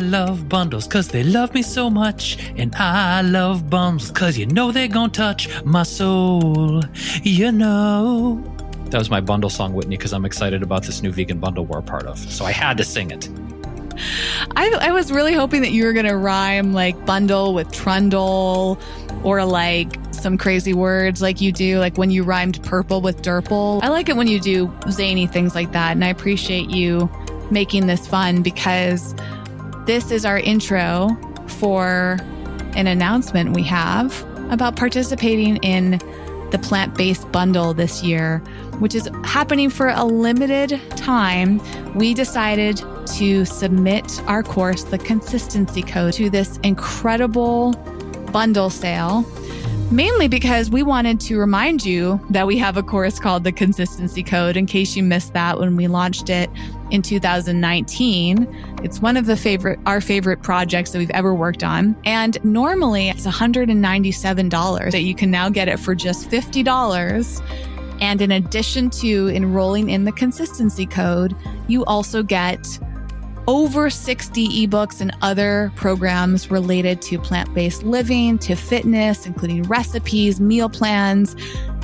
love bundles because they love me so much. And I love bundles because you know they're to touch my soul. You know. That was my bundle song, Whitney, because I'm excited about this new vegan bundle we're a part of. So I had to sing it. I, I was really hoping that you were going to rhyme like bundle with trundle or like some crazy words like you do, like when you rhymed purple with durple. I like it when you do zany things like that. And I appreciate you making this fun because this is our intro for an announcement we have about participating in the plant based bundle this year, which is happening for a limited time. We decided to submit our course, the consistency code, to this incredible bundle sale. Mainly because we wanted to remind you that we have a course called the Consistency Code in case you missed that when we launched it in 2019. It's one of the favorite our favorite projects that we've ever worked on. And normally it's $197 that you can now get it for just $50. And in addition to enrolling in the consistency code, you also get over 60 ebooks and other programs related to plant based living, to fitness, including recipes, meal plans.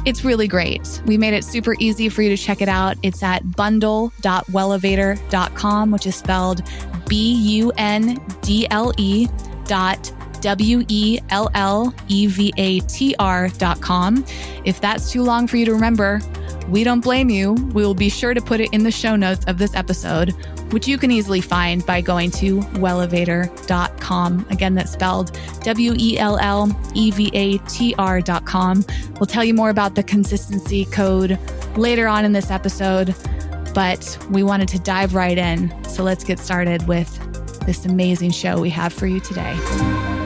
It's really great. We made it super easy for you to check it out. It's at bundle.wellevatr.com, which is spelled B U N D L E dot W E L L E V A T R dot com. If that's too long for you to remember, we don't blame you. We will be sure to put it in the show notes of this episode, which you can easily find by going to wellevatr.com. Again, that's spelled W E L L E V A T R.com. We'll tell you more about the consistency code later on in this episode, but we wanted to dive right in. So let's get started with this amazing show we have for you today.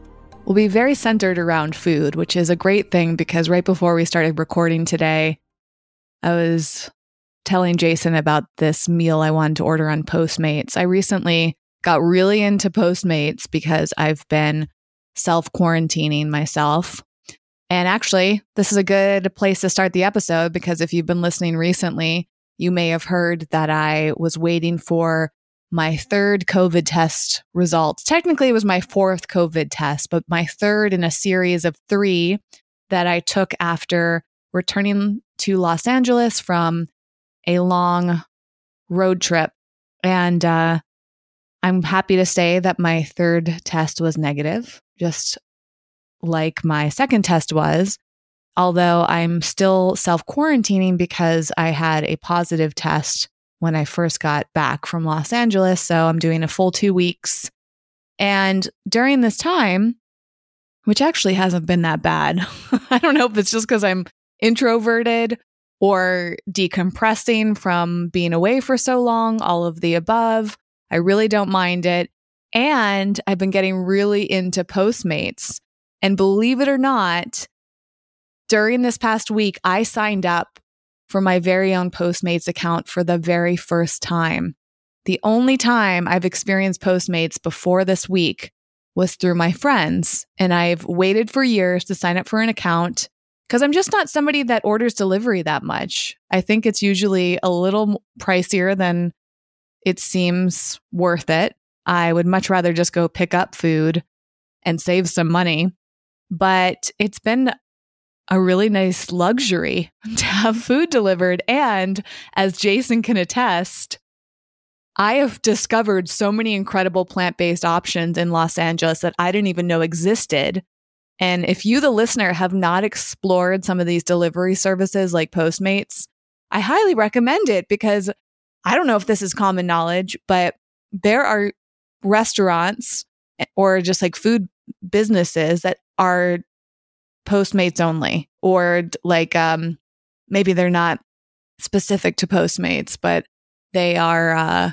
will be very centered around food, which is a great thing because right before we started recording today, I was telling Jason about this meal I wanted to order on Postmates. I recently got really into Postmates because I've been self quarantining myself. And actually, this is a good place to start the episode because if you've been listening recently, you may have heard that I was waiting for my third COVID test results. Technically, it was my fourth COVID test, but my third in a series of three that I took after returning to Los Angeles from a long road trip. And uh, I'm happy to say that my third test was negative, just like my second test was. Although I'm still self quarantining because I had a positive test when I first got back from Los Angeles. So I'm doing a full two weeks. And during this time, which actually hasn't been that bad, I don't know if it's just because I'm introverted or decompressing from being away for so long, all of the above. I really don't mind it. And I've been getting really into Postmates. And believe it or not, during this past week, I signed up for my very own Postmates account for the very first time. The only time I've experienced Postmates before this week was through my friends, and I've waited for years to sign up for an account because I'm just not somebody that orders delivery that much. I think it's usually a little pricier than it seems worth it. I would much rather just go pick up food and save some money. But it's been a really nice luxury to have food delivered. And as Jason can attest, I have discovered so many incredible plant based options in Los Angeles that I didn't even know existed. And if you, the listener, have not explored some of these delivery services like Postmates, I highly recommend it because I don't know if this is common knowledge, but there are restaurants or just like food businesses that are Postmates only, or like um, maybe they're not specific to Postmates, but they are uh,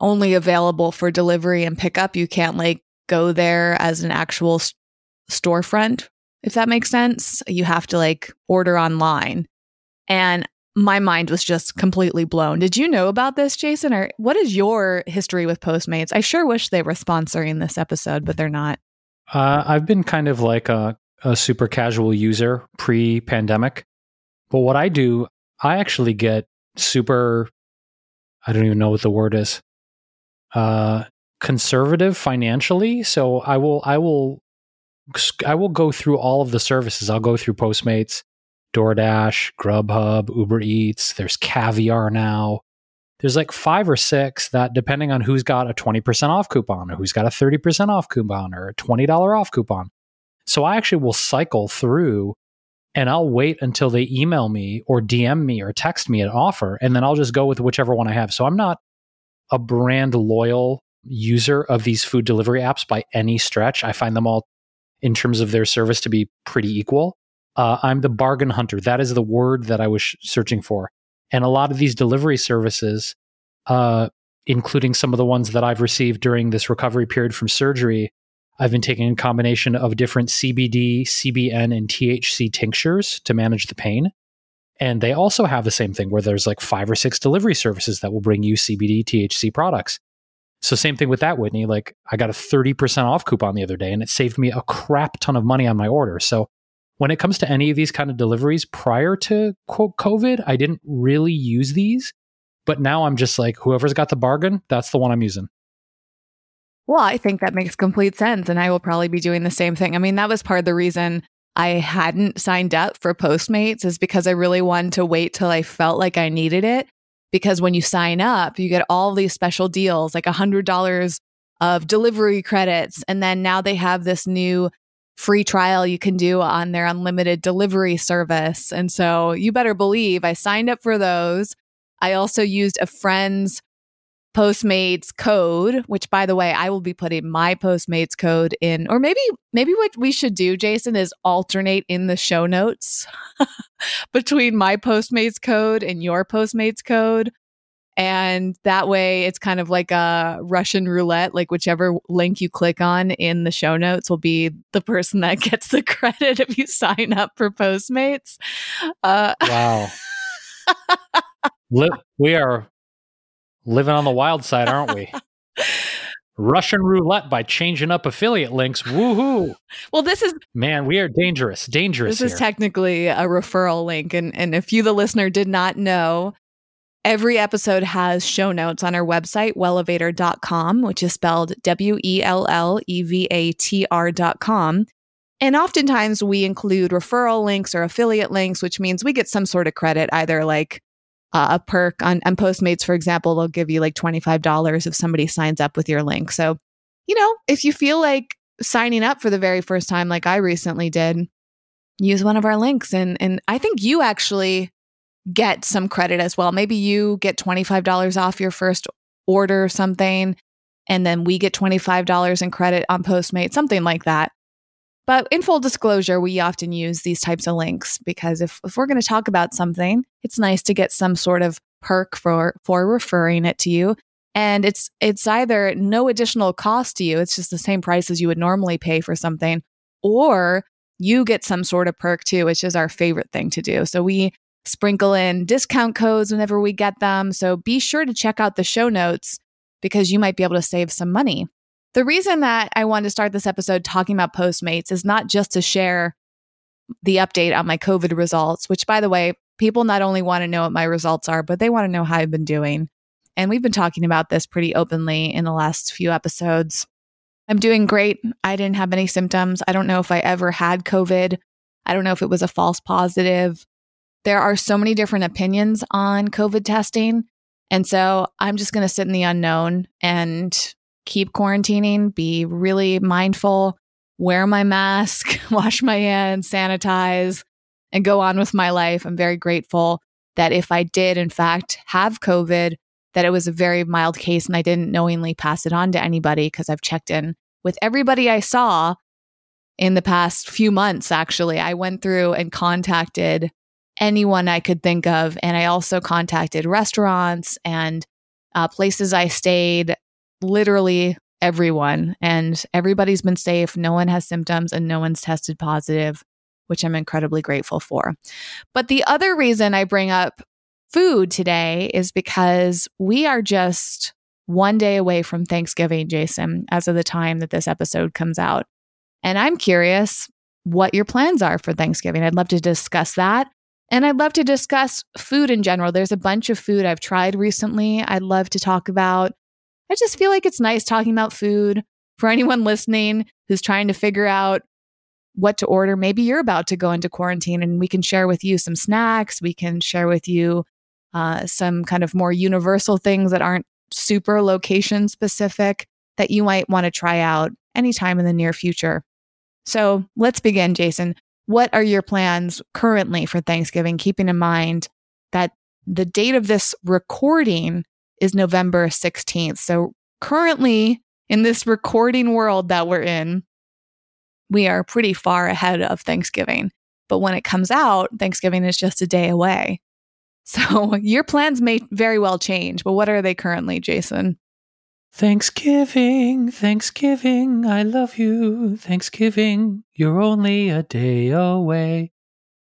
only available for delivery and pickup. You can't like go there as an actual s- storefront, if that makes sense. You have to like order online. And my mind was just completely blown. Did you know about this, Jason? Or what is your history with Postmates? I sure wish they were sponsoring this episode, but they're not. Uh, I've been kind of like a, a super casual user pre pandemic. But what I do, I actually get super, I don't even know what the word is, uh, conservative financially. So I will, I will, I will go through all of the services. I'll go through Postmates, DoorDash, Grubhub, Uber Eats. There's Caviar now. There's like five or six that, depending on who's got a 20% off coupon or who's got a 30% off coupon or a $20 off coupon. So I actually will cycle through and I'll wait until they email me or DM me or text me an offer. And then I'll just go with whichever one I have. So I'm not a brand loyal user of these food delivery apps by any stretch. I find them all, in terms of their service, to be pretty equal. Uh, I'm the bargain hunter. That is the word that I was searching for. And a lot of these delivery services, uh, including some of the ones that I've received during this recovery period from surgery, I've been taking a combination of different CBD, CBN, and THC tinctures to manage the pain. And they also have the same thing where there's like five or six delivery services that will bring you CBD, THC products. So, same thing with that, Whitney. Like, I got a 30% off coupon the other day and it saved me a crap ton of money on my order. So, when it comes to any of these kind of deliveries prior to quote COVID, I didn't really use these. But now I'm just like, whoever's got the bargain, that's the one I'm using. Well, I think that makes complete sense. And I will probably be doing the same thing. I mean, that was part of the reason I hadn't signed up for Postmates, is because I really wanted to wait till I felt like I needed it. Because when you sign up, you get all these special deals, like $100 of delivery credits. And then now they have this new free trial you can do on their unlimited delivery service. And so you better believe I signed up for those. I also used a friend's Postmates code, which by the way, I will be putting my Postmates code in, or maybe, maybe what we should do, Jason, is alternate in the show notes between my Postmates code and your Postmates code. And that way it's kind of like a Russian roulette, like whichever link you click on in the show notes will be the person that gets the credit if you sign up for Postmates. Uh, wow. we are living on the wild side, aren't we? Russian roulette by changing up affiliate links. Woohoo. Well, this is man, we are dangerous. Dangerous. This here. is technically a referral link. And and if you, the listener, did not know, every episode has show notes on our website, wellevatr.com, which is spelled W E L L E V A T R.com. And oftentimes we include referral links or affiliate links, which means we get some sort of credit, either like uh, a perk on, Postmates, for example, they'll give you like $25 if somebody signs up with your link. So, you know, if you feel like signing up for the very first time, like I recently did, use one of our links. And, and I think you actually get some credit as well. Maybe you get $25 off your first order or something, and then we get $25 in credit on Postmates, something like that. But in full disclosure, we often use these types of links because if, if we're going to talk about something, it's nice to get some sort of perk for for referring it to you. And it's it's either no additional cost to you, it's just the same price as you would normally pay for something, or you get some sort of perk too, which is our favorite thing to do. So we sprinkle in discount codes whenever we get them. So be sure to check out the show notes because you might be able to save some money. The reason that I wanted to start this episode talking about Postmates is not just to share the update on my COVID results, which, by the way, people not only want to know what my results are, but they want to know how I've been doing. And we've been talking about this pretty openly in the last few episodes. I'm doing great. I didn't have any symptoms. I don't know if I ever had COVID. I don't know if it was a false positive. There are so many different opinions on COVID testing. And so I'm just going to sit in the unknown and keep quarantining, be really mindful, wear my mask, wash my hands, sanitize, and go on with my life. I'm very grateful that if I did, in fact, have COVID, that it was a very mild case and I didn't knowingly pass it on to anybody because I've checked in with everybody I saw in the past few months, actually. I went through and contacted anyone I could think of. And I also contacted restaurants and uh, places I stayed, literally everyone. And everybody's been safe. No one has symptoms and no one's tested positive, which I'm incredibly grateful for. But the other reason I bring up food today is because we are just one day away from Thanksgiving, Jason, as of the time that this episode comes out. And I'm curious what your plans are for Thanksgiving. I'd love to discuss that. And I'd love to discuss food in general. There's a bunch of food I've tried recently. I'd love to talk about. I just feel like it's nice talking about food for anyone listening who's trying to figure out what to order. Maybe you're about to go into quarantine and we can share with you some snacks. We can share with you uh, some kind of more universal things that aren't super location specific that you might want to try out anytime in the near future. So let's begin, Jason. What are your plans currently for Thanksgiving, keeping in mind that the date of this recording is November 16th? So currently, in this recording world that we're in, we are pretty far ahead of Thanksgiving. But when it comes out, Thanksgiving is just a day away. So your plans may very well change, but what are they currently, Jason? Thanksgiving, Thanksgiving, I love you. Thanksgiving, you're only a day away.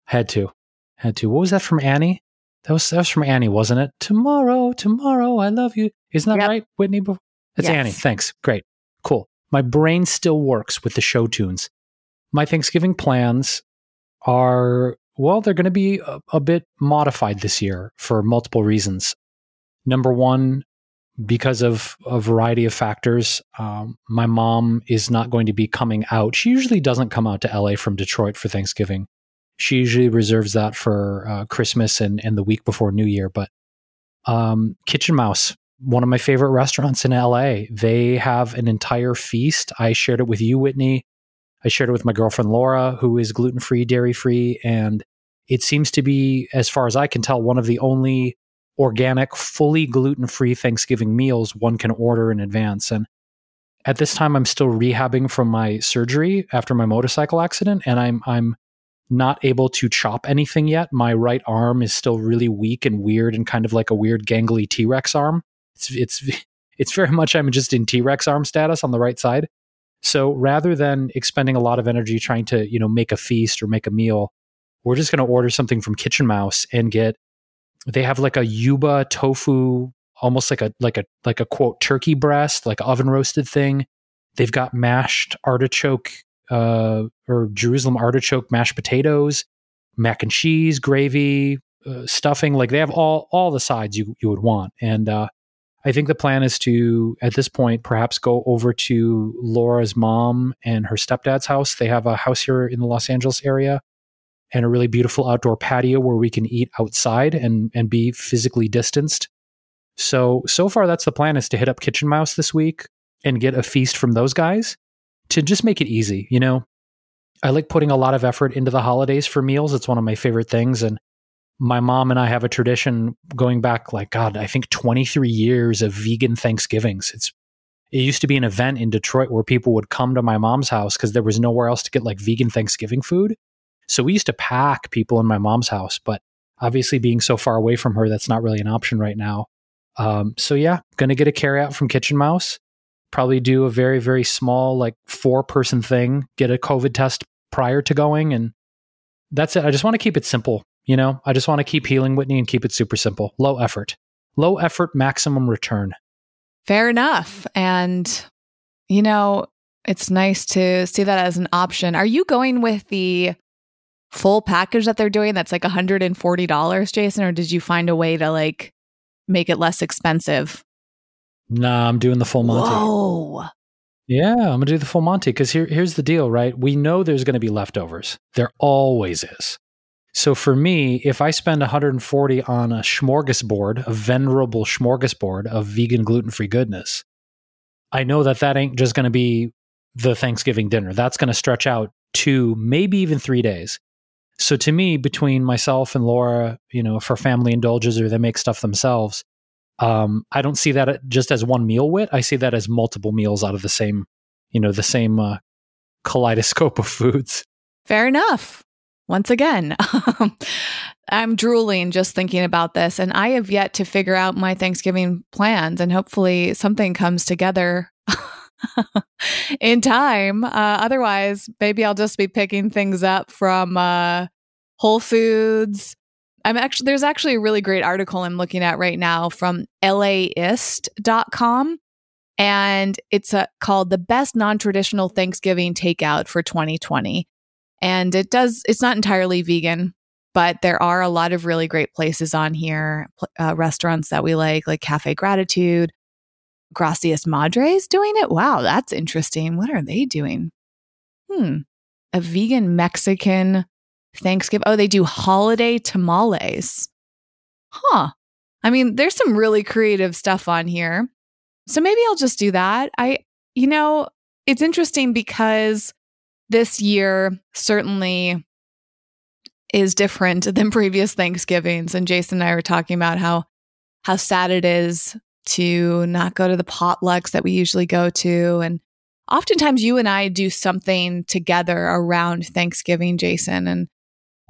Had to, had to. What was that from Annie? That was that was from Annie, wasn't it? Tomorrow, tomorrow, I love you. Isn't that yep. right, Whitney? It's yes. Annie. Thanks. Great. Cool. My brain still works with the show tunes. My Thanksgiving plans are well, they're going to be a, a bit modified this year for multiple reasons. Number one, because of a variety of factors, um, my mom is not going to be coming out. She usually doesn't come out to LA from Detroit for Thanksgiving. She usually reserves that for uh, Christmas and, and the week before New Year. But um, Kitchen Mouse, one of my favorite restaurants in LA, they have an entire feast. I shared it with you, Whitney. I shared it with my girlfriend Laura, who is gluten free, dairy free, and it seems to be, as far as I can tell, one of the only organic, fully gluten free Thanksgiving meals one can order in advance. And at this time, I'm still rehabbing from my surgery after my motorcycle accident, and I'm I'm not able to chop anything yet. My right arm is still really weak and weird, and kind of like a weird gangly T Rex arm. It's it's it's very much I'm just in T Rex arm status on the right side. So rather than expending a lot of energy trying to you know make a feast or make a meal, we're just going to order something from Kitchen Mouse and get they have like a yuba tofu almost like a like a like a quote turkey breast like oven roasted thing they've got mashed artichoke uh, or jerusalem artichoke mashed potatoes mac and cheese gravy uh, stuffing like they have all all the sides you you would want. And uh, i think the plan is to at this point perhaps go over to laura's mom and her stepdad's house. They have a house here in the los angeles area and a really beautiful outdoor patio where we can eat outside and and be physically distanced. So so far that's the plan is to hit up Kitchen Mouse this week and get a feast from those guys to just make it easy, you know. I like putting a lot of effort into the holidays for meals. It's one of my favorite things and my mom and I have a tradition going back like god, I think 23 years of vegan Thanksgivings. It's it used to be an event in Detroit where people would come to my mom's house because there was nowhere else to get like vegan Thanksgiving food. So we used to pack people in my mom's house, but obviously being so far away from her, that's not really an option right now. Um, so yeah, gonna get a carryout from Kitchen Mouse. Probably do a very very small like four person thing. Get a COVID test prior to going, and that's it. I just want to keep it simple. You know, I just want to keep healing Whitney and keep it super simple, low effort, low effort, maximum return. Fair enough. And you know, it's nice to see that as an option. Are you going with the full package that they're doing that's like $140, Jason, or did you find a way to like make it less expensive? Nah, I'm doing the full Monty. Whoa. Yeah, I'm gonna do the full Monty because here, here's the deal, right? We know there's gonna be leftovers. There always is. So for me, if I spend 140 on a smorgasbord, a venerable smorgasbord of vegan gluten-free goodness, I know that that ain't just gonna be the Thanksgiving dinner. That's gonna stretch out to maybe even three days. So to me, between myself and Laura, you know, for family indulges or they make stuff themselves, um, I don't see that just as one meal wit. I see that as multiple meals out of the same, you know, the same uh, kaleidoscope of foods. Fair enough. Once again, I'm drooling just thinking about this, and I have yet to figure out my Thanksgiving plans, and hopefully something comes together in time. Uh, otherwise, maybe I'll just be picking things up from uh, Whole Foods. I'm actually there's actually a really great article I'm looking at right now from laist.com and it's a, called the best non-traditional Thanksgiving takeout for 2020. And it does it's not entirely vegan, but there are a lot of really great places on here, uh, restaurants that we like like Cafe Gratitude, Gracias Madre's doing it. Wow, that's interesting. What are they doing? Hmm. A vegan Mexican Thanksgiving. Oh, they do holiday tamales. Huh. I mean, there's some really creative stuff on here. So maybe I'll just do that. I, you know, it's interesting because this year certainly is different than previous Thanksgivings. And Jason and I were talking about how how sad it is to not go to the potlucks that we usually go to. And oftentimes you and I do something together around Thanksgiving, Jason. And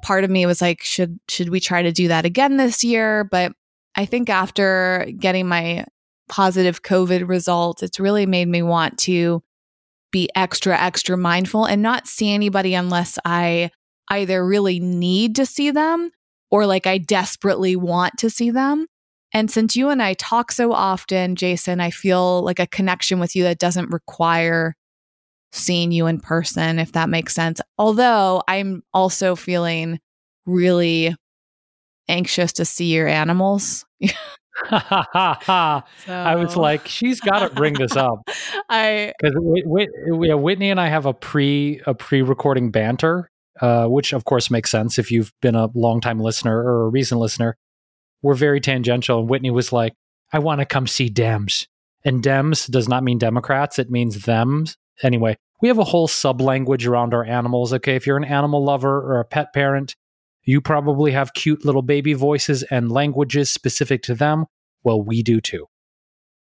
part of me was like, should should we try to do that again this year? But I think after getting my positive COVID result, it's really made me want to be extra, extra mindful and not see anybody unless I either really need to see them or like I desperately want to see them. And since you and I talk so often, Jason, I feel like a connection with you that doesn't require seeing you in person, if that makes sense. Although I'm also feeling really anxious to see your animals. so, I was like, she's got to bring this up. I because Whitney and I have a pre a pre recording banter, uh, which of course makes sense if you've been a long time listener or a recent listener were very tangential. And Whitney was like, I want to come see Dems. And Dems does not mean Democrats, it means thems. Anyway, we have a whole sub language around our animals. Okay. If you're an animal lover or a pet parent, you probably have cute little baby voices and languages specific to them. Well, we do too.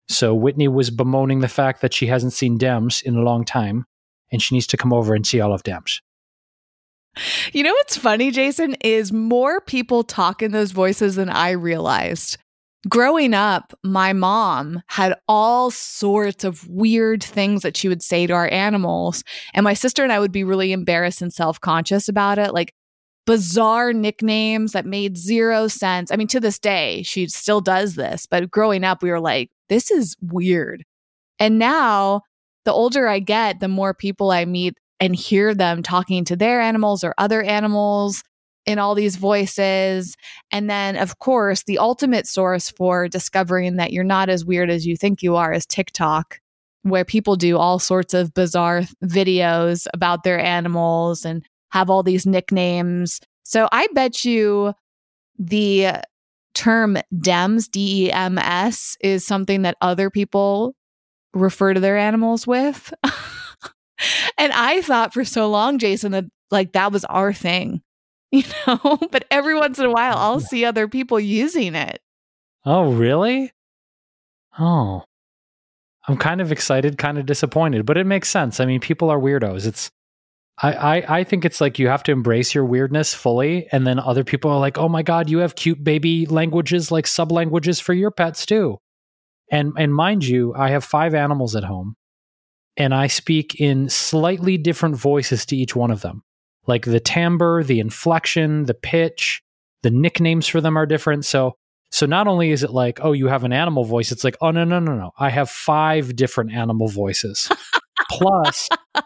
So Whitney was bemoaning the fact that she hasn't seen Dems in a long time, and she needs to come over and see all of Dems. You know what's funny, Jason, is more people talk in those voices than I realized. Growing up, my mom had all sorts of weird things that she would say to our animals. And my sister and I would be really embarrassed and self conscious about it, like bizarre nicknames that made zero sense. I mean, to this day, she still does this. But growing up, we were like, this is weird. And now, the older I get, the more people I meet and hear them talking to their animals or other animals in all these voices. And then, of course, the ultimate source for discovering that you're not as weird as you think you are is TikTok, where people do all sorts of bizarre videos about their animals and have all these nicknames. So I bet you the term DEMS, D E M S, is something that other people refer to their animals with. and I thought for so long, Jason, that like that was our thing, you know? but every once in a while, I'll see other people using it. Oh, really? Oh, I'm kind of excited, kind of disappointed, but it makes sense. I mean, people are weirdos. It's, I, I, I think it's like you have to embrace your weirdness fully. And then other people are like, oh my God, you have cute baby languages, like sub languages for your pets too. And, and mind you, I have five animals at home and I speak in slightly different voices to each one of them. Like the timbre, the inflection, the pitch, the nicknames for them are different. So so not only is it like, oh, you have an animal voice, it's like, oh no, no, no, no. I have five different animal voices. plus Can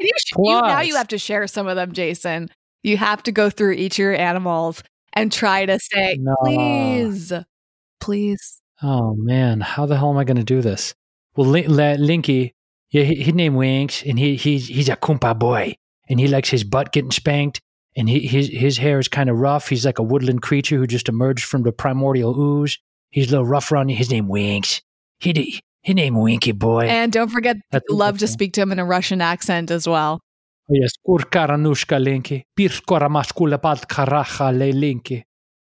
you, plus, you now you have to share some of them, Jason. You have to go through each of your animals and try to say, no. please, please. Oh man, how the hell am I going to do this? Well, Linky, yeah, his name Winks, and he he's he's a kumpa boy, and he likes his butt getting spanked, and he, his his hair is kind of rough. He's like a woodland creature who just emerged from the primordial ooze. He's a little rough around. His name Winks. He his name Winky boy. And don't forget, That's love to speak to him in a Russian accent as well. Oh, yes, Urkaranushka Linky, le Linky,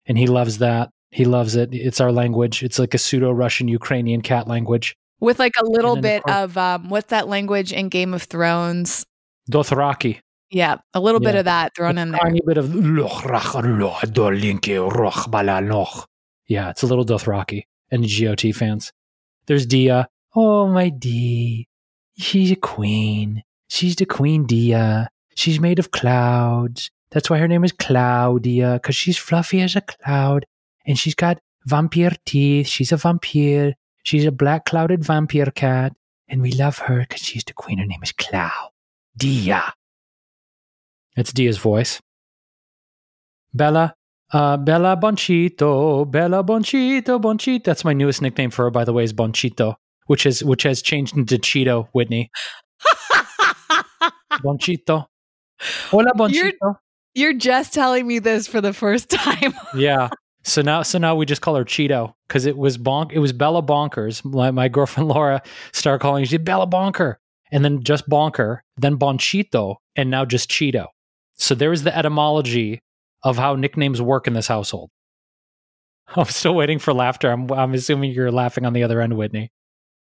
and he loves that. He loves it. It's our language. It's like a pseudo Russian Ukrainian cat language with like a little bit of, of um, what's that language in Game of Thrones? Dothraki. Yeah, a little bit of that thrown in there. Tiny bit of "Loch, rach, loch, dolinke, roch, bala, noch." Yeah, it's a little Dothraki. And GOT fans. There's Dia. Oh, my Dee. She's a queen. She's the queen Dia. She's made of clouds. That's why her name is Claudia, because she's fluffy as a cloud. And she's got vampire teeth. She's a vampire. She's a black clouded vampire cat. And we love her because she's the queen. Her name is Clau. Dia. It's Dia's voice. Bella, uh, Bella Bonchito, Bella Bonchito, Bonchito. That's my newest nickname for her, by the way, is Bonchito, which is which has changed into Cheeto, Whitney. Bonchito. Hola, You're- You're just telling me this for the first time. yeah. So now, so now we just call her Cheeto because it was bonk. It was Bella Bonkers. My, my girlfriend Laura started calling she Bella Bonker, and then just Bonker, then Bonchito, and now just Cheeto. So there is the etymology of how nicknames work in this household. I'm still waiting for laughter. I'm, I'm assuming you're laughing on the other end, Whitney.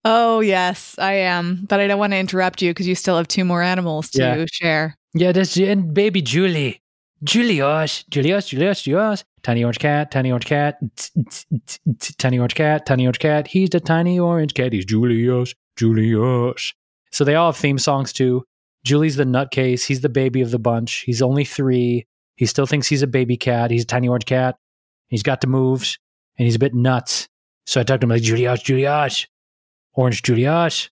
Oh, yes, I am. But I don't want to interrupt you because you still have two more animals to Yeah. share. Yeah, that's and baby Julie. Julius, Julius, Julius, Julius. Tiny orange cat, tiny orange cat, tiny orange cat, tiny orange cat. He's the tiny orange cat. He's Julius, Julius. So they all have theme songs too. Julie's the nutcase. He's the baby of the bunch. He's only three. He still thinks he's a baby cat. He's a tiny orange cat. He's got the moves and he's a bit nuts. So I talked to him like, Julius, Julius, orange Julius.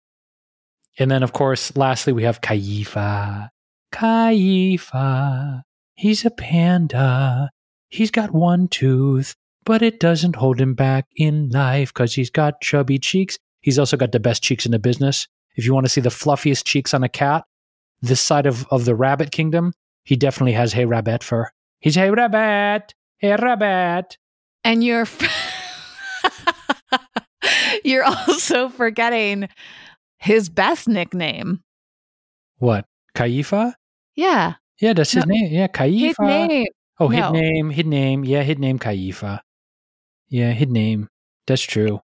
And then, of course, lastly, we have Kaifa. Kaifa. He's a panda. He's got one tooth, but it doesn't hold him back in life because he's got chubby cheeks. He's also got the best cheeks in the business. If you want to see the fluffiest cheeks on a cat, this side of, of the rabbit kingdom, he definitely has Hey Rabbit fur. He's Hey Rabbit. Hey Rabbit. And you're you're also forgetting his best nickname. What? Kaifa? Yeah, Yeah, that's his No. name. Yeah, Kaifa. his name. Oh, No. his name, his name. Yeah, his name Kaifa. Yeah, his name. That's true.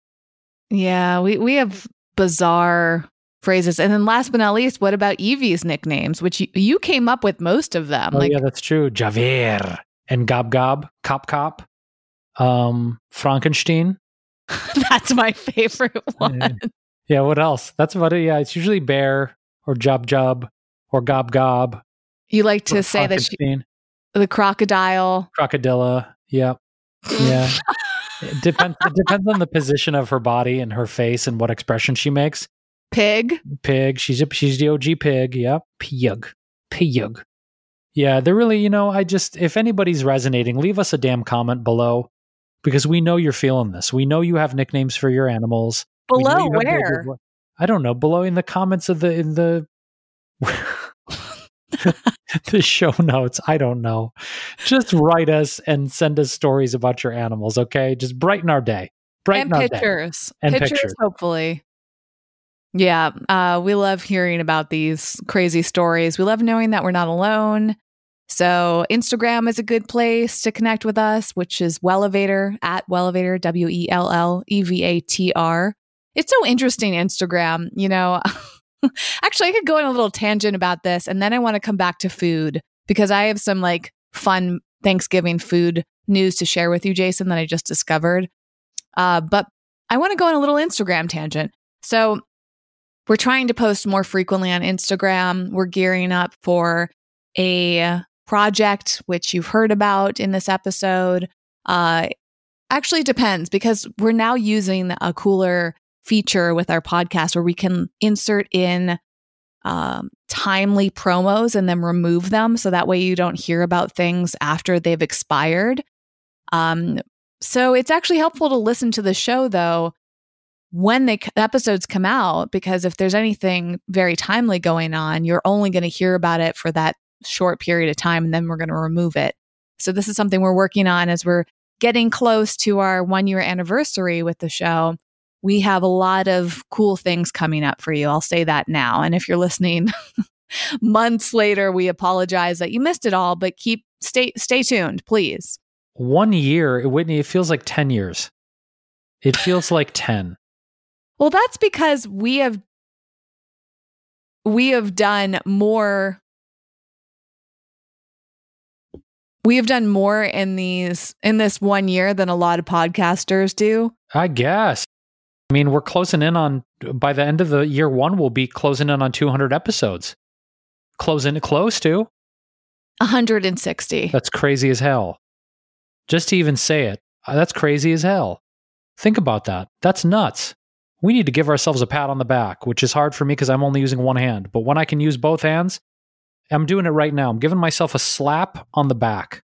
Yeah, we we have bizarre phrases. And then last but not least, what about Evie's nicknames, which you, you came up with most of them. oh, like yeah, that's true. Javier and Gob Gob, Cop Cop, um, Frankenstein. that's my favorite one. Yeah. Yeah, what else? That's about it. Yeah, it's usually Bear or Job Job or Gob Gob. You like to say that she, the crocodile. Crocodilla. Yep. Yeah. it depends. It depends on the position of her body and her face and what expression she makes. Pig. Pig. She's a, she's the OG pig. Yep. Pig. Pig. Yeah, they're really, you know, I just, if anybody's resonating, leave us a damn comment below because we know you're feeling this. We know you have nicknames for your animals. Below you where? I don't know. Below in the comments of the, in the, the show notes. I don't know. Just write us and send us stories about your animals, okay? Just brighten our day. Brighten and our day. pictures. And pictures, pictures. hopefully. Yeah, uh, we love hearing about these crazy stories. We love knowing that we're not alone. So Instagram is a good place to connect with us, which is Wellevatr at Wellevatr, W E L L E V A T R. It's so interesting, Instagram. You know, actually, I could go on a little tangent about this, and then I want to come back to food because I have some like fun Thanksgiving food news to share with you, Jason, that I just discovered. Uh, but I want to go on a little Instagram tangent. So we're trying to post more frequently on Instagram. We're gearing up for a project, which you've heard about in this episode. Uh, actually, depends because we're now using a cooler feature with our podcast where we can insert in um, timely promos and then remove them. So that way you don't hear about things after they've expired. Um, so it's actually helpful to listen to the show though when the episodes come out because if there's anything very timely going on, you're only going to hear about it for that short period of time and then we're going to remove it. So this is something we're working on as we're getting close to our 1 year anniversary with the show. We have a lot of cool things coming up for you. I'll say that now. And if you're listening months later, we apologize that you missed it all, but keep stay stay tuned, please. One year, Whitney, it feels like 10 years. It feels like 10. Well, that's because we have we have done more we have done more in these in this one year than a lot of podcasters do. I guess. I mean, we're closing in on by the end of the year one, we'll be closing in on 200 episodes. Closing close to 160. That's crazy as hell. Just to even say it, uh, that's crazy as hell. Think about that. That's nuts. We need to give ourselves a pat on the back, which is hard for me because I'm only using one hand. But when I can use both hands, I'm doing it right now. I'm giving myself a slap on the back.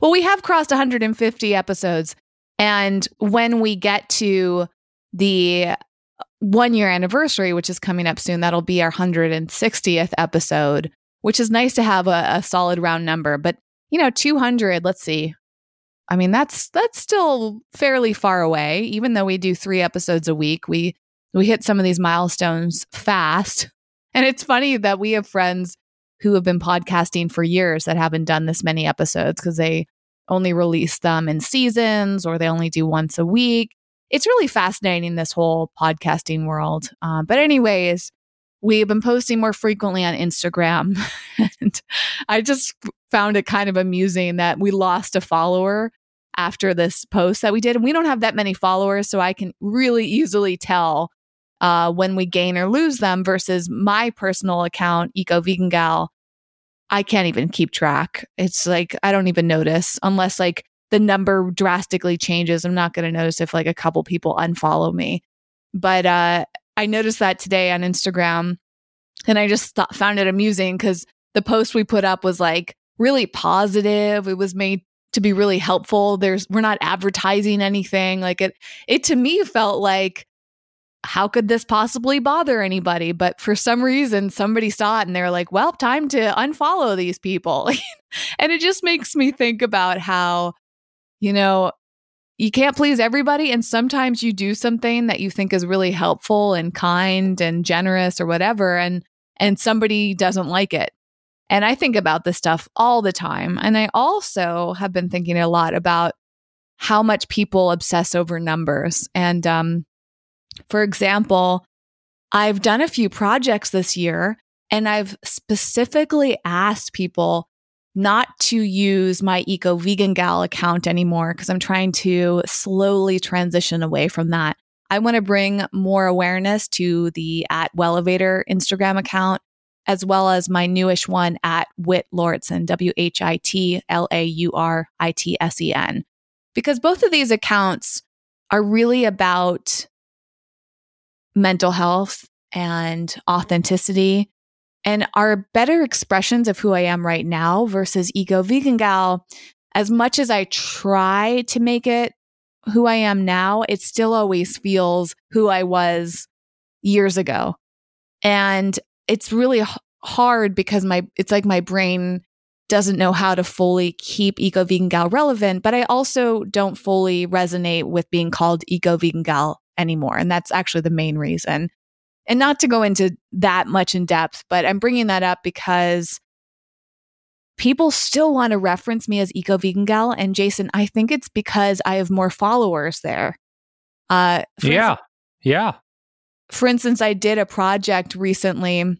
Well, we have crossed 150 episodes. And when we get to the one year anniversary, which is coming up soon, that'll be our 160th episode, which is nice to have a, a solid round number. But, you know, 200, let's see. I mean, that's that's still fairly far away. Even though we do three episodes a week, we we hit some of these milestones fast. And it's funny that we have friends who have been podcasting for years that haven't done this many episodes because they only release them in seasons or they only do once a week. It's really fascinating, this whole podcasting world. Uh, but, anyways, we've been posting more frequently on Instagram. and I just found it kind of amusing that we lost a follower after this post that we did. And we don't have that many followers, so I can really easily tell uh, when we gain or lose them versus my personal account, Eco Vegan Gal. I can't even keep track. It's like I don't even notice unless like the number drastically changes. I'm not going to notice if like a couple people unfollow me. But uh, I noticed that today on Instagram and I just thought, found it amusing because the post we put up was like really positive. It was made to be really helpful. There's we're not advertising anything. Like it it to me felt like how could this possibly bother anybody? But for some reason, somebody saw it and they're like, well, time to unfollow these people. and it just makes me think about how, you know, you can't please everybody. And sometimes you do something that you think is really helpful and kind and generous or whatever, and and somebody doesn't like it. And I think about this stuff all the time. And I also have been thinking a lot about how much people obsess over numbers. And um, for example, I've done a few projects this year and I've specifically asked people not to use my Eco Vegan Gal account anymore because I'm trying to slowly transition away from that. I want to bring more awareness to the at Wellevatr Instagram account, as well as my newish one at Whit Lauritsen, W H I T L A U R I T S E N. Because both of these accounts are really about mental health and authenticity and are better expressions of who I am right now versus Eco Vegan Gal. As much as I try to make it who I am now, it still always feels who I was years ago. And it's really h- hard because my it's like my brain doesn't know how to fully keep eco vegan gal relevant, but I also don't fully resonate with being called eco vegan gal anymore. And that's actually the main reason. And not to go into that much in depth, but I'm bringing that up because people still want to reference me as eco vegan gal. And Jason, I think it's because I have more followers there. Uh, yeah. Instance, yeah. For instance, I did a project recently.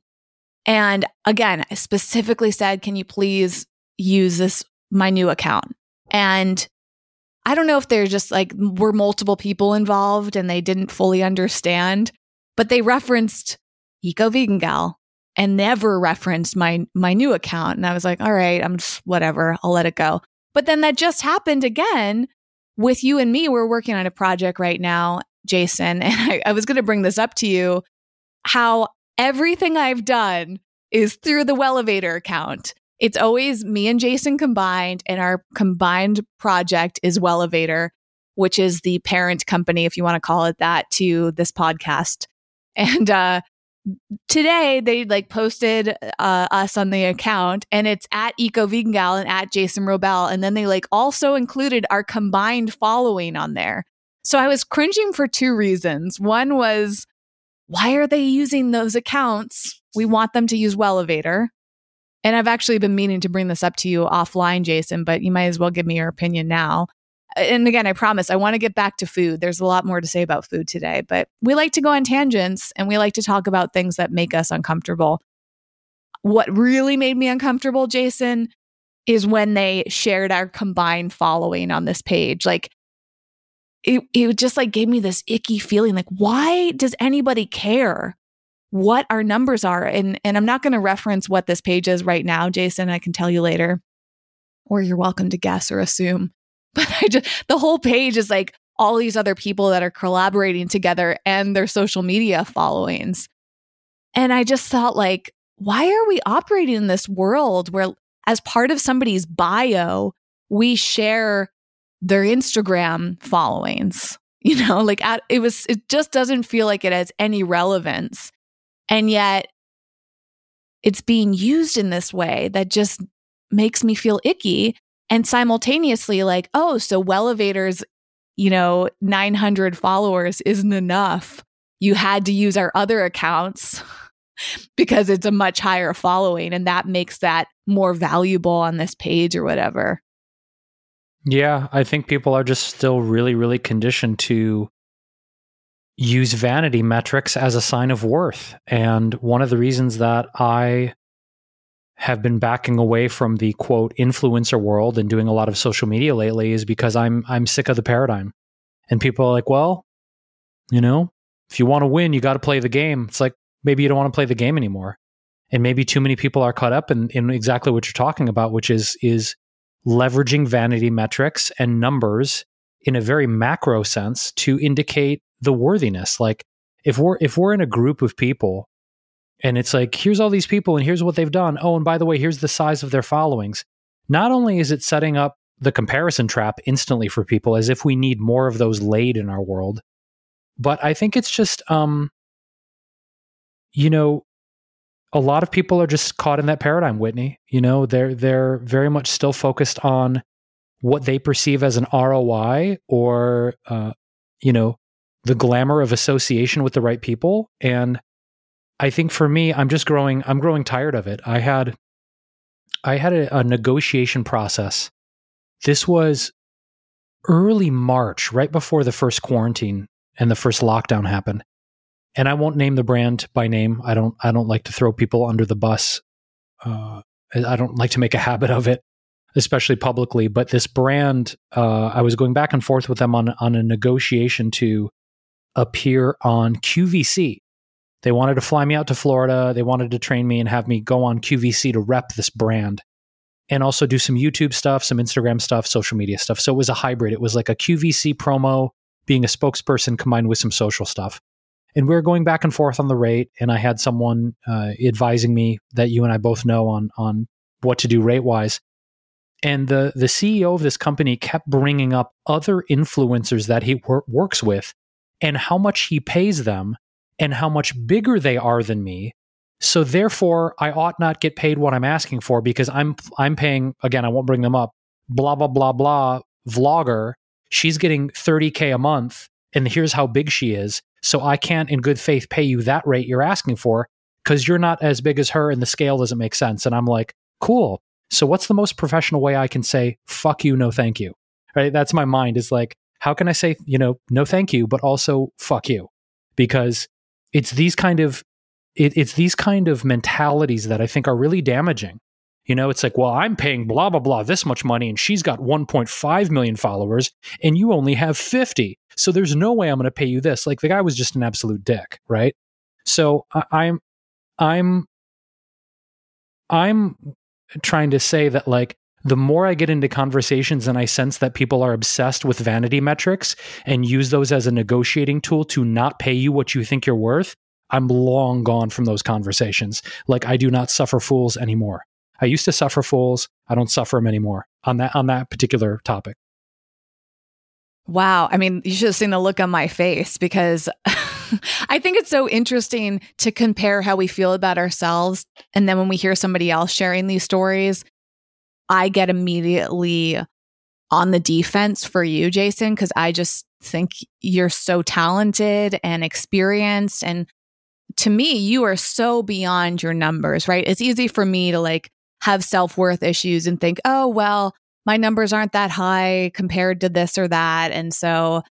And again, I specifically said, can you please use this, my new account? And I don't know if there's just like were multiple people involved and they didn't fully understand, but they referenced Eco Vegan Gal and never referenced my my new account. And I was like, all right, I'm just whatever, I'll let it go. But then that just happened again with you and me. We're working on a project right now, Jason, and I, I was going to bring this up to you. How everything I've done is through the Wellevatr account. It's always me and Jason combined, and our combined project is Wellevatr, which is the parent company, if you want to call it that, to this podcast. And uh, today they like posted uh, us on the account, and it's at Eco Vegan Gal and at Jason Wrobel, and then they like also included our combined following on there. So I was cringing for two reasons. One was, why are they using those accounts? We want them to use Wellevatr. And I've actually been meaning to bring this up to you offline, Jason, but you might as well give me your opinion now. And again, I promise I want to get back to food. There's a lot more to say about food today, but we like to go on tangents and we like to talk about things that make us uncomfortable. What really made me uncomfortable, Jason, is when they shared our combined following on this page. Like it, it just like gave me this icky feeling like, why does anybody care what our numbers are? And, and I'm not going to reference what this page is right now, Jason. I can tell you later, or you're welcome to guess or assume. But I just, the whole page is like all these other people that are collaborating together and their social media followings. And I just thought, like, why are we operating in this world where, as part of somebody's bio, we share their Instagram followings. You know, like at, it was, it just doesn't feel like it has any relevance. And yet it's being used in this way that just makes me feel icky. And simultaneously, like, oh, so Wellevatr's, you know, 900 followers isn't enough. You had to use our other accounts because it's a much higher following. And that makes that more valuable on this page or whatever. Yeah, I think people are just still really, really conditioned to use vanity metrics as a sign of worth. And one of the reasons that I have been backing away from the quote influencer world and doing a lot of social media lately is because I'm I'm sick of the paradigm. And people are like, well, you know, if you want to win, you got to play the game. It's like maybe you don't want to play the game anymore. And maybe too many people are caught up in, in exactly what you're talking about, which is is leveraging vanity metrics and numbers in a very macro sense to indicate the worthiness. Like if we're if we're in a group of people and it's like here's all these people and here's what they've done. Oh, and by the way, here's the size of their followings. Not only is it setting up the comparison trap instantly for people as if we need more of those laid in our world, but I think it's just um you know a lot of people are just caught in that paradigm, Whitney. You know, they're they're very much still focused on what they perceive as an ROI or uh, you know, the glamour of association with the right people. And I think for me, I'm just growing I'm growing tired of it. I had I had a, a negotiation process. This was early March, right before the first quarantine and the first lockdown happened and I won't name the brand by name. I don't I don't like to throw people under the bus. Uh, I don't like to make a habit of it, especially publicly. But this brand, uh, I was going back and forth with them on on a negotiation to appear on QVC. They wanted to fly me out to Florida. They wanted to train me and have me go on QVC to rep this brand and also do some YouTube stuff, some Instagram stuff, social media stuff. So it was a hybrid. It was like a QVC promo, being a spokesperson combined with some social stuff and we were going back and forth on the rate and i had someone uh, advising me that you and i both know on on what to do rate wise and the the ceo of this company kept bringing up other influencers that he wor- works with and how much he pays them and how much bigger they are than me. So therefore i ought not get paid what i'm asking for because i'm i'm paying again i won't bring them up blah blah blah blah vlogger. She's getting 30k a month and here's how big she is so I can't, in good faith, pay you that rate you're asking for because you're not as big as her and the scale doesn't make sense. And I'm like, cool. So what's the most professional way I can say, fuck you, no thank you? Right? That's my mind is like, how can I say, you know, no thank you, but also fuck you? Because it's these kind of it, it's these kind of mentalities that I think are really damaging. You know, it's like, well, I'm paying blah, blah, blah this much money and she's got 1.5 million followers and you only have 50. So there's no way I'm going to pay you this. Like the guy was just an absolute dick, right? So I, I'm, I'm, I'm trying to say that like the more I get into conversations and I sense that people are obsessed with vanity metrics and use those as a negotiating tool to not pay you what you think you're worth, I'm long gone from those conversations. Like I do not suffer fools anymore. I used to suffer fools. I don't suffer them anymore on that on that particular topic. Wow. I mean, you should have seen the look on my face because I think it's so interesting to compare how we feel about ourselves. And then when we hear somebody else sharing these stories, I get immediately on the defense for you, Jason, because I just think you're so talented and experienced. And to me, you are so beyond your numbers, right? It's easy for me to like have self worth issues and think, oh, well, my numbers aren't that high compared to this or that. And so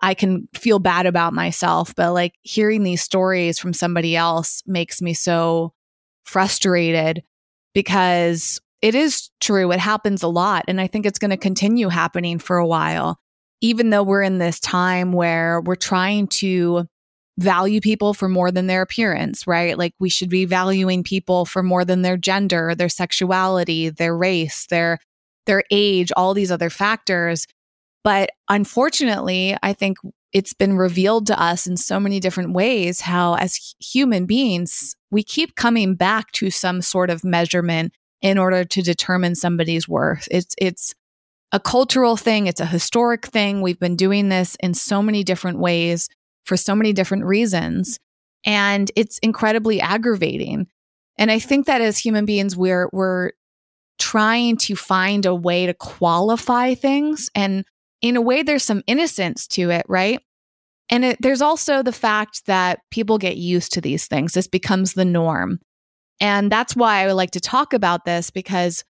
I can feel bad about myself. But like hearing these stories from somebody else makes me so frustrated because it is true. It happens a lot. And I think it's going to continue happening for a while, even though we're in this time where we're trying to value people for more than their appearance, right? Like we should be valuing people for more than their gender, their sexuality, their race, their their age, all these other factors. But unfortunately, I think it's been revealed to us in so many different ways how as human beings, we keep coming back to some sort of measurement in order to determine somebody's worth. It's it's a cultural thing, it's a historic thing. We've been doing this in so many different ways for so many different reasons. And it's incredibly aggravating. And I think that as human beings, we're, we're trying to find a way to qualify things. And in a way, there's some innocence to it, right? And it, there's also the fact that people get used to these things. This becomes the norm. And that's why I would like to talk about this because,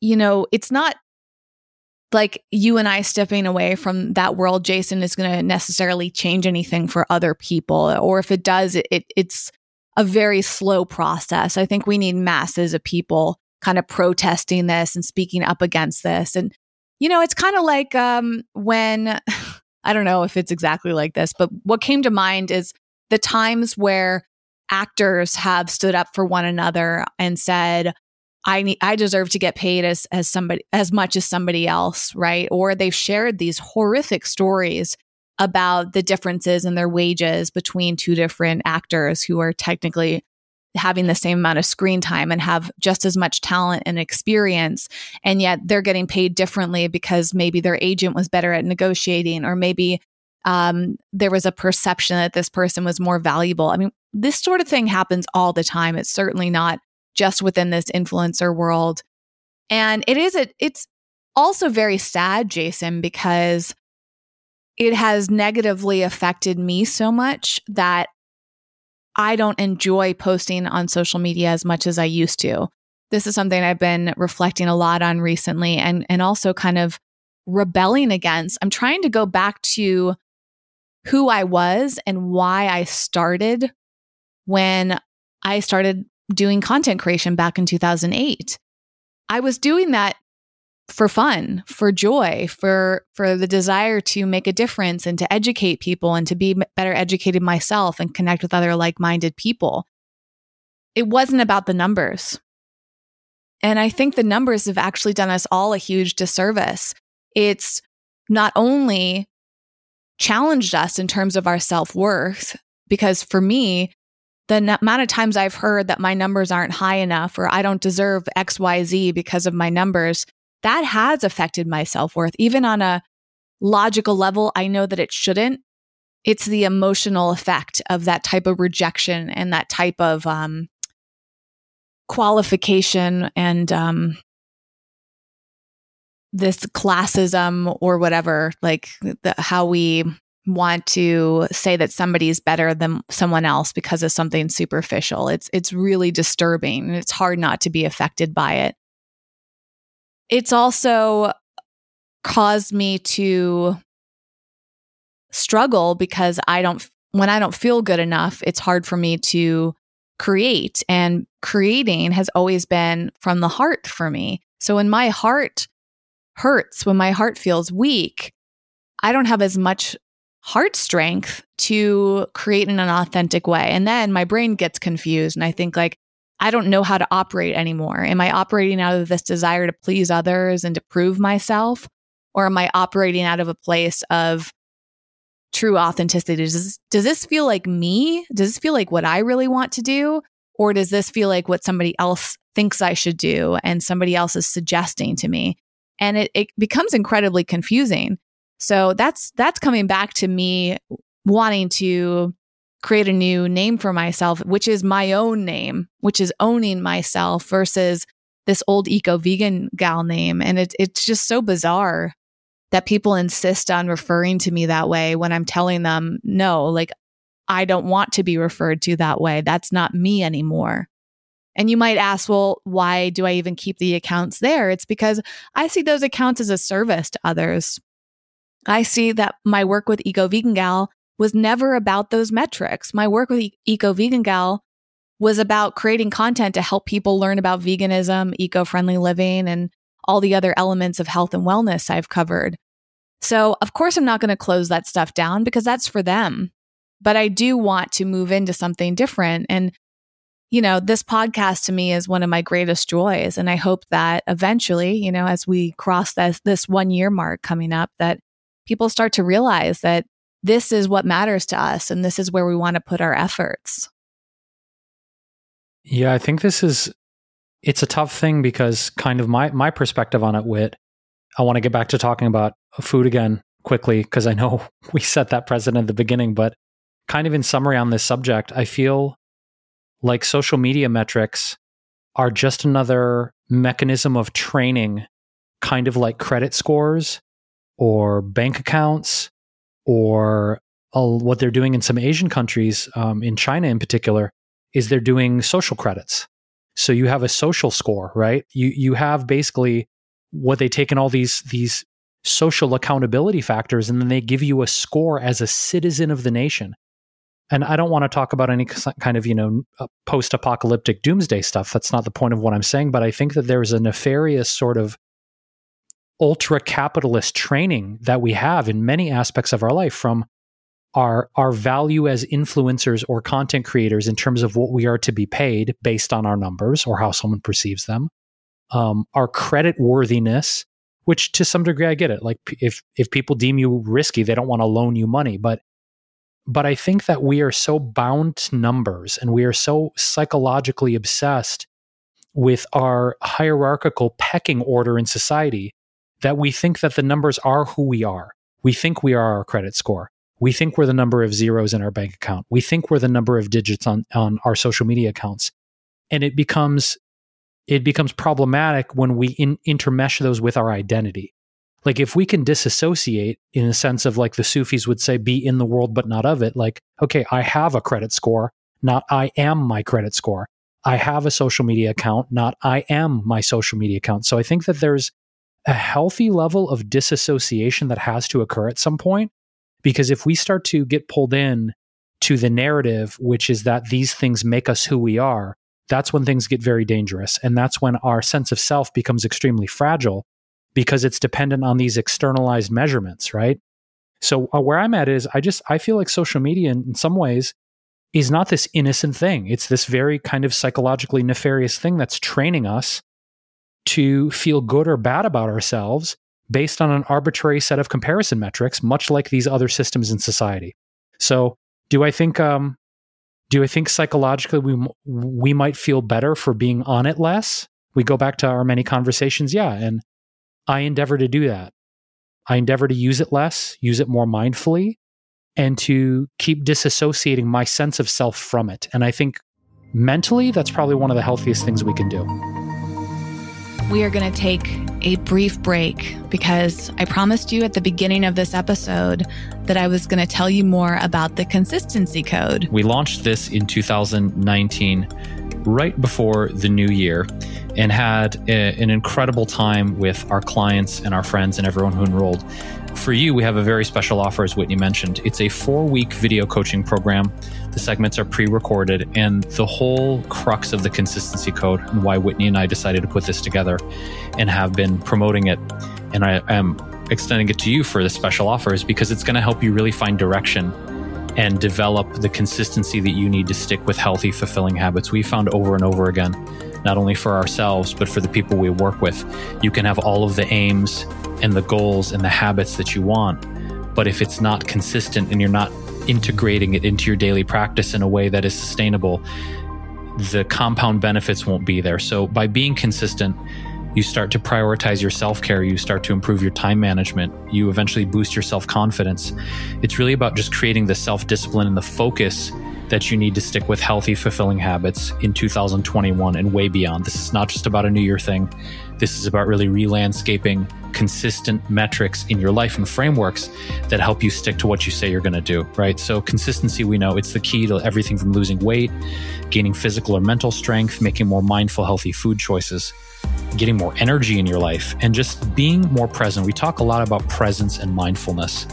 you know, it's not like you and I stepping away from that world, Jason, is going to necessarily change anything for other people. Or if it does, it, it, it's a very slow process. I think we need masses of people kind of protesting this and speaking up against this. And, you know, it's kind of like um, when, I don't know if it's exactly like this, but what came to mind is the times where actors have stood up for one another and said, I need I deserve to get paid as as somebody as much as somebody else, right? Or they've shared these horrific stories about the differences in their wages between two different actors who are technically having the same amount of screen time and have just as much talent and experience and yet they're getting paid differently because maybe their agent was better at negotiating or maybe um, there was a perception that this person was more valuable i mean this sort of thing happens all the time it's certainly not just within this influencer world. And it is a, it's also very sad, Jason, because it has negatively affected me so much that I don't enjoy posting on social media as much as I used to. This is something I've been reflecting a lot on recently and and also kind of rebelling against. I'm trying to go back to who I was and why I started when I started doing content creation back in 2008. I was doing that for fun, for joy, for for the desire to make a difference and to educate people and to be better educated myself and connect with other like-minded people. It wasn't about the numbers. And I think the numbers have actually done us all a huge disservice. It's not only challenged us in terms of our self-worth because for me, the amount of times I've heard that my numbers aren't high enough or I don't deserve XYZ because of my numbers, that has affected my self worth. Even on a logical level, I know that it shouldn't. It's the emotional effect of that type of rejection and that type of um, qualification and um, this classism or whatever, like the, how we want to say that somebody's better than someone else because of something superficial. It's it's really disturbing and it's hard not to be affected by it. It's also caused me to struggle because I don't when I don't feel good enough, it's hard for me to create and creating has always been from the heart for me. So when my heart hurts, when my heart feels weak, I don't have as much heart strength to create in an authentic way. And then my brain gets confused and I think like, I don't know how to operate anymore. Am I operating out of this desire to please others and to prove myself? Or am I operating out of a place of true authenticity? Does, does this feel like me? Does this feel like what I really want to do? Or does this feel like what somebody else thinks I should do and somebody else is suggesting to me? And it, it becomes incredibly confusing. So that's that's coming back to me wanting to create a new name for myself, which is my own name, which is owning myself versus this old Eco Vegan Gal name. And it, it's just so bizarre that people insist on referring to me that way when I'm telling them, no, like I don't want to be referred to that way. That's not me anymore. And you might ask, well, why do I even keep the accounts there? It's because I see those accounts as a service to others. I see that my work with Eco Vegan Gal was never about those metrics. My work with Eco Vegan Gal was about creating content to help people learn about veganism, eco friendly living, and all the other elements of health and wellness I've covered. So, of course, I'm not going to close that stuff down because that's for them. But I do want to move into something different. And, you know, this podcast to me is one of my greatest joys. And I hope that eventually, you know, as we cross this, this one year mark coming up, that people start to realize that this is what matters to us and this is where we want to put our efforts. Yeah, I think this is it's a tough thing because kind of my my perspective on it wit I want to get back to talking about food again quickly because I know we set that precedent at the beginning, but kind of in summary on this subject, I feel like social media metrics are just another mechanism of training, kind of like credit scores or bank accounts or uh, what they're doing in some Asian countries, um, in China in particular, is they're doing social credits. So you have a social score, right? You you have basically what they take in all these these social accountability factors and then they give you a score as a citizen of the nation and i don't want to talk about any kind of you know uh, post-apocalyptic doomsday stuff that's not the point of what i'm saying but i think that there's a nefarious sort of ultra capitalist training that we have in many aspects of our life from our our value as influencers or content creators in terms of what we are to be paid based on our numbers or how someone perceives them um, our credit worthiness, which to some degree I get it. Like if if people deem you risky, they don't want to loan you money. But but I think that we are so bound to numbers and we are so psychologically obsessed with our hierarchical pecking order in society that we think that the numbers are who we are. We think we are our credit score. We think we're the number of zeros in our bank account. We think we're the number of digits on, on our social media accounts. And it becomes it becomes problematic when we in, intermesh those with our identity. Like if we can disassociate in a sense of like the Sufis would say, be in the world but not of it. Like, okay, I have a credit score, not I am my credit score. I have a social media account, not I am my social media account. So I think that there's a healthy level of disassociation that has to occur at some point. Because if we start to get pulled in to the narrative, which is that these things make us who we are, that's when things get very dangerous. And that's when our sense of self becomes extremely fragile because it's dependent on these externalized measurements, right? So uh, where I'm at is I just I feel like social media in, in some ways is not this innocent thing. It's this very kind of psychologically nefarious thing that's training us to feel good or bad about ourselves based on an arbitrary set of comparison metrics, much like these other systems in society. So, do I think um, do I think psychologically we we might feel better for being on it less? We go back to our many conversations, yeah, and I endeavor to do that. I endeavor to use it less, use it more mindfully, and to keep disassociating my sense of self from it. And I think mentally, that's probably one of the healthiest things we can do. We are going to take a brief break because I promised you at the beginning of this episode that I was going to tell you more about the consistency code. We launched this in 2019, right before the new year, and had a, an incredible time with our clients and our friends and everyone who enrolled. For you, we have a very special offer, as Whitney mentioned. It's a four week video coaching program the segments are pre recorded, and the whole crux of the consistency code and why Whitney and I decided to put this together and have been promoting it. And I am extending it to you for the special offer is because it's going to help you really find direction and develop the consistency that you need to stick with healthy, fulfilling habits. We found over and over again, not only for ourselves, but for the people we work with, you can have all of the aims and the goals and the habits that you want. But if it's not consistent and you're not integrating it into your daily practice in a way that is sustainable, the compound benefits won't be there. So by being consistent, you start to prioritize your self care, you start to improve your time management, you eventually boost your self confidence. It's really about just creating the self discipline and the focus that you need to stick with healthy, fulfilling habits in 2021 and way beyond. This is not just about a new year thing. This is about really re landscaping consistent metrics in your life and frameworks that help you stick to what you say you're going to do, right? So, consistency, we know it's the key to everything from losing weight, gaining physical or mental strength, making more mindful, healthy food choices, getting more energy in your life, and just being more present. We talk a lot about presence and mindfulness.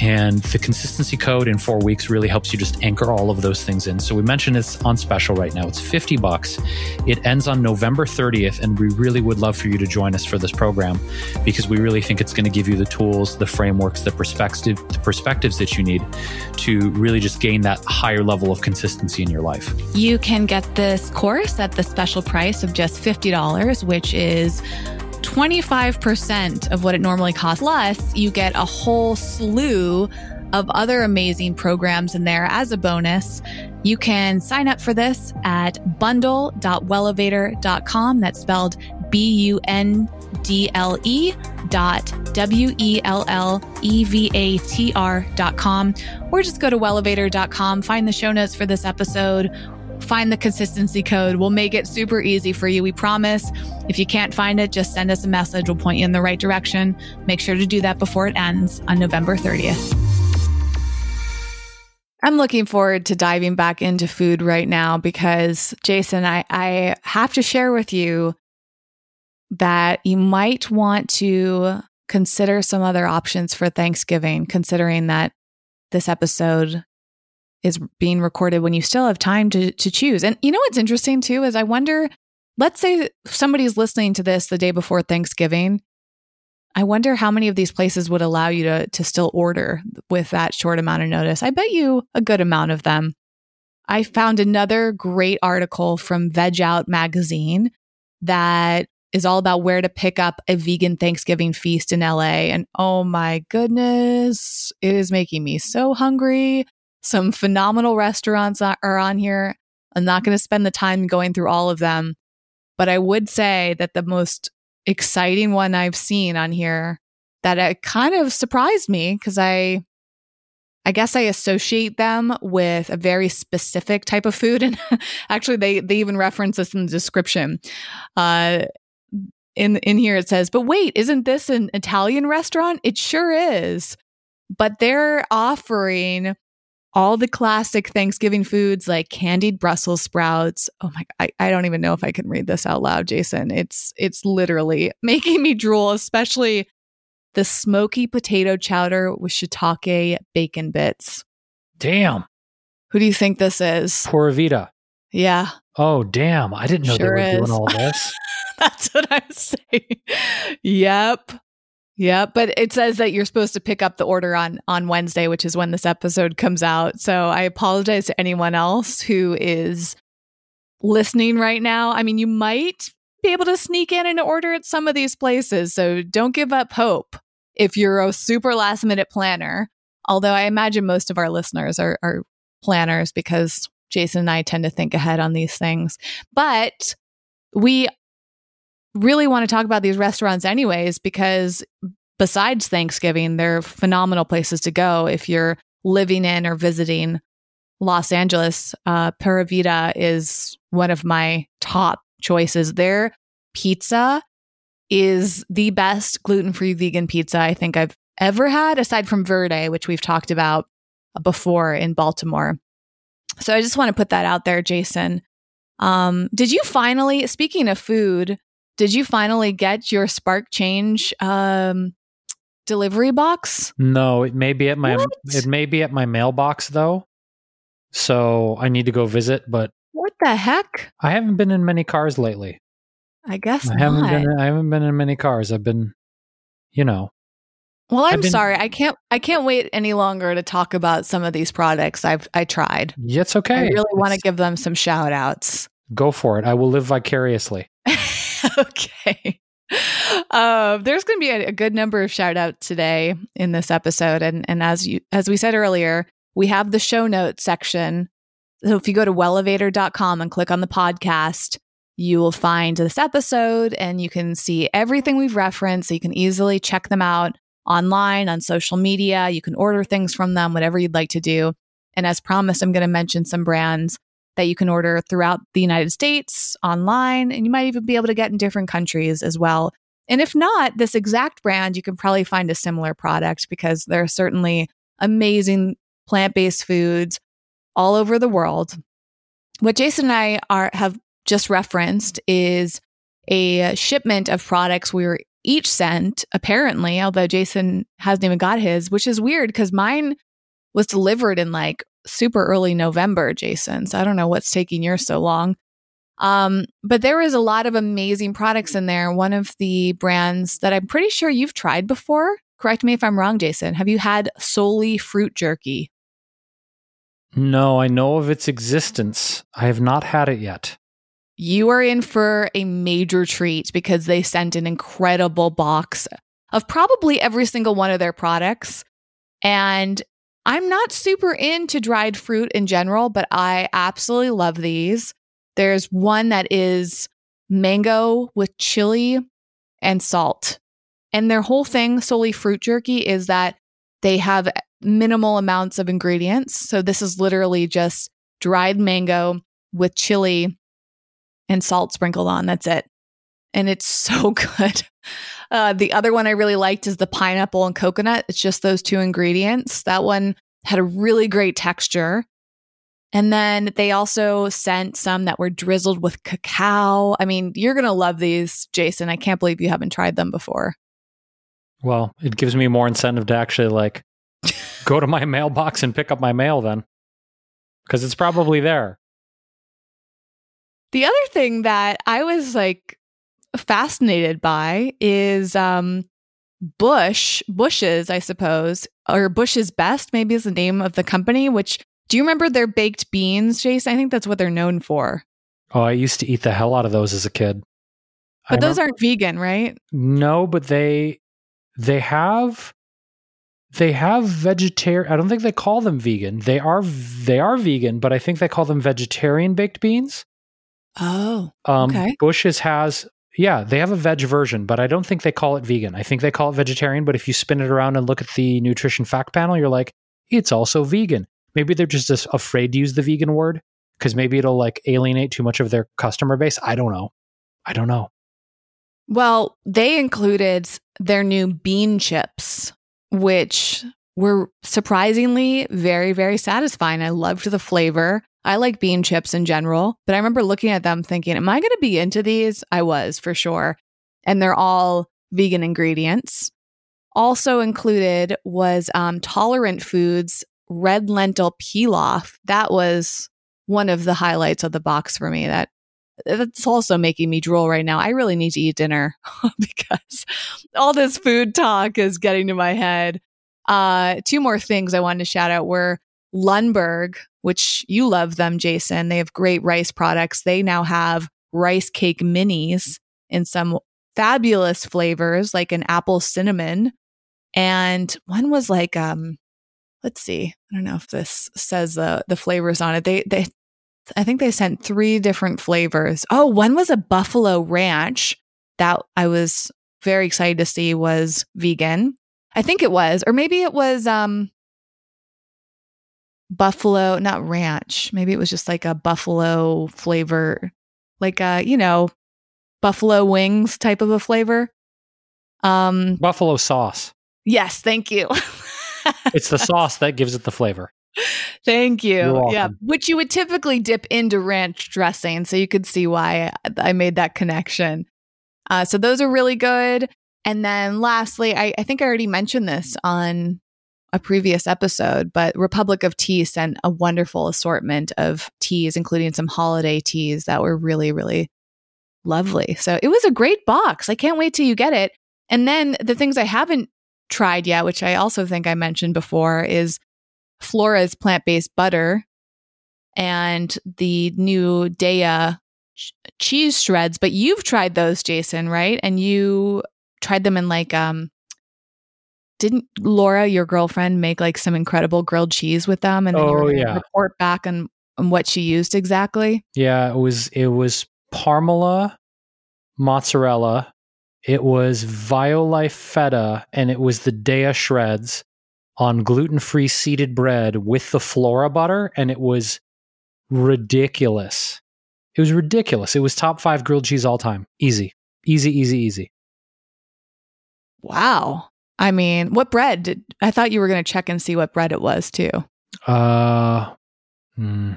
And the consistency code in four weeks really helps you just anchor all of those things in. So we mentioned it's on special right now. It's 50 bucks. It ends on November 30th. And we really would love for you to join us for this program because we really think it's going to give you the tools, the frameworks, the perspective, the perspectives that you need to really just gain that higher level of consistency in your life. You can get this course at the special price of just $50, which is 25% of what it normally costs. Plus, you get a whole slew of other amazing programs in there as a bonus. You can sign up for this at bundle.wellevatr.com. That's spelled B U N D L E dot W E L L E V A T R dot com, or just go to wellevatr.com, find the show notes for this episode, find the consistency code. We'll make it super easy for you. We promise. If you can't find it, just send us a message. We'll point you in the right direction. Make sure to do that before it ends on November 30th. I'm looking forward to diving back into food right now because, Jason, I, I have to share with you that you might want to consider some other options for Thanksgiving, considering that this episode is being recorded when you still have time to to choose. And you know what's interesting too is I wonder, let's say somebody's listening to this the day before Thanksgiving. I wonder how many of these places would allow you to to still order with that short amount of notice. I bet you a good amount of them. I found another great article from Veg Out magazine that is all about where to pick up a vegan Thanksgiving feast in LA. And oh my goodness, it is making me so hungry. Some phenomenal restaurants are on here. I'm not going to spend the time going through all of them, but I would say that the most exciting one I've seen on here that it kind of surprised me because I I guess I associate them with a very specific type of food. And actually they they even reference this in the description. Uh in in here it says, but wait, isn't this an Italian restaurant? It sure is. But they're offering all the classic Thanksgiving foods like candied Brussels sprouts. Oh my I, I don't even know if I can read this out loud, Jason. It's it's literally making me drool, especially the smoky potato chowder with shiitake bacon bits. Damn. Who do you think this is? Pura Vida. Yeah. Oh, damn. I didn't know Sure they were is. doing all this. That's what I'm saying. Yep. Yep. But it says that you're supposed to pick up the order on on Wednesday, which is when this episode comes out. So I apologize to anyone else who is listening right now. I mean, you might be able to sneak in and order at some of these places. So don't give up hope if you're a super last minute planner. Although I imagine most of our listeners are, are planners because Jason and I tend to think ahead on these things. But we really want to talk about these restaurants anyways because besides Thanksgiving, they're phenomenal places to go if you're living in or visiting Los Angeles. Uh, Pura Vida is one of my top choices. Their pizza is the best gluten free vegan pizza I think I've ever had, aside from Verde, which we've talked about before in Baltimore. So I just want to put that out there, Jason. Um, did you finally, speaking of food, did you finally get your Spark Change um, delivery box? No, it may be at my What? it may be at my mailbox though. So I need to go visit, but What the heck? I haven't been in many cars lately. I guess I haven't not. been I haven't been in many cars. I've been you know. well, I'm been- sorry. I can't. I can't wait any longer to talk about some of these products. I've I tried. It's okay. I really want to give them some shout outs. go for it. I will live vicariously. okay. Um, there's going to be a, a good number of shout outs today in this episode, and and as you as we said earlier, we have the show notes section. So if you go to wellevatr.com and click on the podcast, you will find this episode, and you can see everything we've referenced. So you can easily check them out online on social media. You can order things from them, whatever you'd like to do. And as promised, I'm going to mention some brands that you can order throughout the United States online, and you might even be able to get in different countries as well. And if not, this exact brand, you can probably find a similar product because there are certainly amazing plant based foods all over the world. What Jason and I are have just referenced is a shipment of products we were each sent, apparently, although Jason hasn't even got his, which is weird because mine was delivered in like super early November, Jason. So I don't know what's taking yours so long. Um, but there was a lot of amazing products in there. One of the brands that I'm pretty sure you've tried before. Correct me if I'm wrong, Jason. Have you had Solely Fruit Jerky? No, I know of its existence. I have not had it yet. You are in for a major treat because they sent an incredible box of probably every single one of their products. And I'm not super into dried fruit in general, but I absolutely love these. There's one that is mango with chili and salt. And their whole thing, solely fruit jerky, is that they have minimal amounts of ingredients. So this is literally just dried mango with chili and salt sprinkled on. That's it. And it's so good. Uh, the other one I really liked is the pineapple and coconut. It's just those two ingredients. That one had a really great texture. And then they also sent some that were drizzled with cacao. I mean, you're going to love these, Jason. I can't believe you haven't tried them before. Well, it gives me more incentive to actually like go to my mailbox and pick up my mail then. Cuz it's probably there. The other thing that I was like fascinated by is um Bush, Bush's, I suppose, or Bush's Best, maybe is the name of the company, which do you remember their baked beans, Jason? I think that's what they're known for. Oh, I used to eat the hell out of those as a kid. But those aren't vegan, right? No, but they they have they have vegetarian I don't think they call them vegan. They are they are vegan, but I think they call them vegetarian baked beans. Oh. Um okay. Bush's has yeah, they have a veg version, but I don't think they call it vegan. I think they call it vegetarian, but if you spin it around and look at the nutrition fact panel, you're like, it's also vegan. Maybe they're just afraid to use the vegan word because maybe it'll like alienate too much of their customer base. I don't know. I don't know. Well, they included their new bean chips, which were surprisingly very, very satisfying. I loved the flavor. I like bean chips in general, but I remember looking at them thinking, am I going to be into these? I was for sure. And they're all vegan ingredients. Also included was um, Tolerant Foods red lentil pilaf. That was one of the highlights of the box for me. That that's also making me drool right now. I really need to eat dinner because all this food talk is getting to my head. Uh, two more things I wanted to shout out were Lundberg, which you love them, Jason. They have great rice products. They now have rice cake minis in some fabulous flavors, like an apple cinnamon. And one was like, um, let's see, I don't know if this says the the flavors on it. They they I think they sent three different flavors. Oh, one was a buffalo ranch that I was very excited to see was vegan. I think it was, or maybe it was um buffalo, not ranch. Maybe it was just like a buffalo flavor, like a, you know, buffalo wings type of a flavor. Um buffalo sauce. Yes, thank you. it's the sauce that gives it the flavor. Thank you. Yeah, which you would typically dip into ranch dressing, so you could see why I made that connection. Uh, so those are really good. And then lastly, I, I think I already mentioned this on a previous episode, but Republic of Tea sent a wonderful assortment of teas, including some holiday teas that were really, really lovely. So it was a great box. I can't wait till you get it. And then the things I haven't tried yet, which I also think I mentioned before, is Flora's plant based butter and the new Daiya ch- cheese shreds. But you've tried those, Jason, right? And you tried them in like um didn't Laura, your girlfriend, make like some incredible grilled cheese with them and then oh, you yeah. report back on, on what she used exactly? Yeah, it was it was Parmela mozzarella, it was Violife feta, and it was the Daiya shreds on gluten-free seeded bread with the Flora butter, and it was ridiculous. It was ridiculous. It was top five grilled cheese all time. Easy, easy, easy, easy. Wow. I mean, what bread did I thought you were going to check and see what bread it was too? Uh, hmm,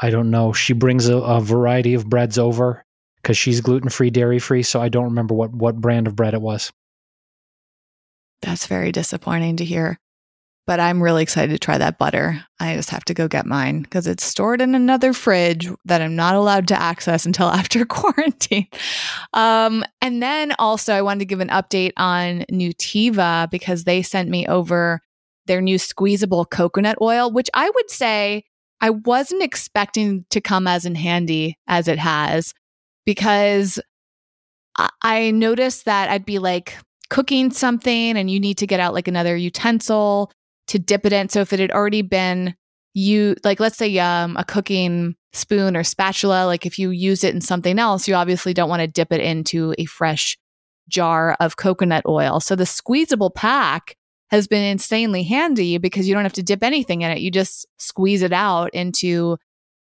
I don't know. She brings a, a variety of breads over because she's gluten free, dairy free. So I don't remember what what brand of bread it was. That's very disappointing to hear. But I'm really excited to try that butter. I just have to go get mine because it's stored in another fridge that I'm not allowed to access until after quarantine. Um, and then also, I wanted to give an update on Nutiva because they sent me over their new squeezable coconut oil, which I would say I wasn't expecting to come as in handy as it has because I noticed that I'd be like cooking something and you need to get out like another utensil to dip it in. So if it had already been you like let's say um, a cooking spoon or spatula like if you use it in something else you obviously don't want to dip it into a fresh jar of coconut oil. So the squeezable pack has been insanely handy because you don't have to dip anything in it. You just squeeze it out into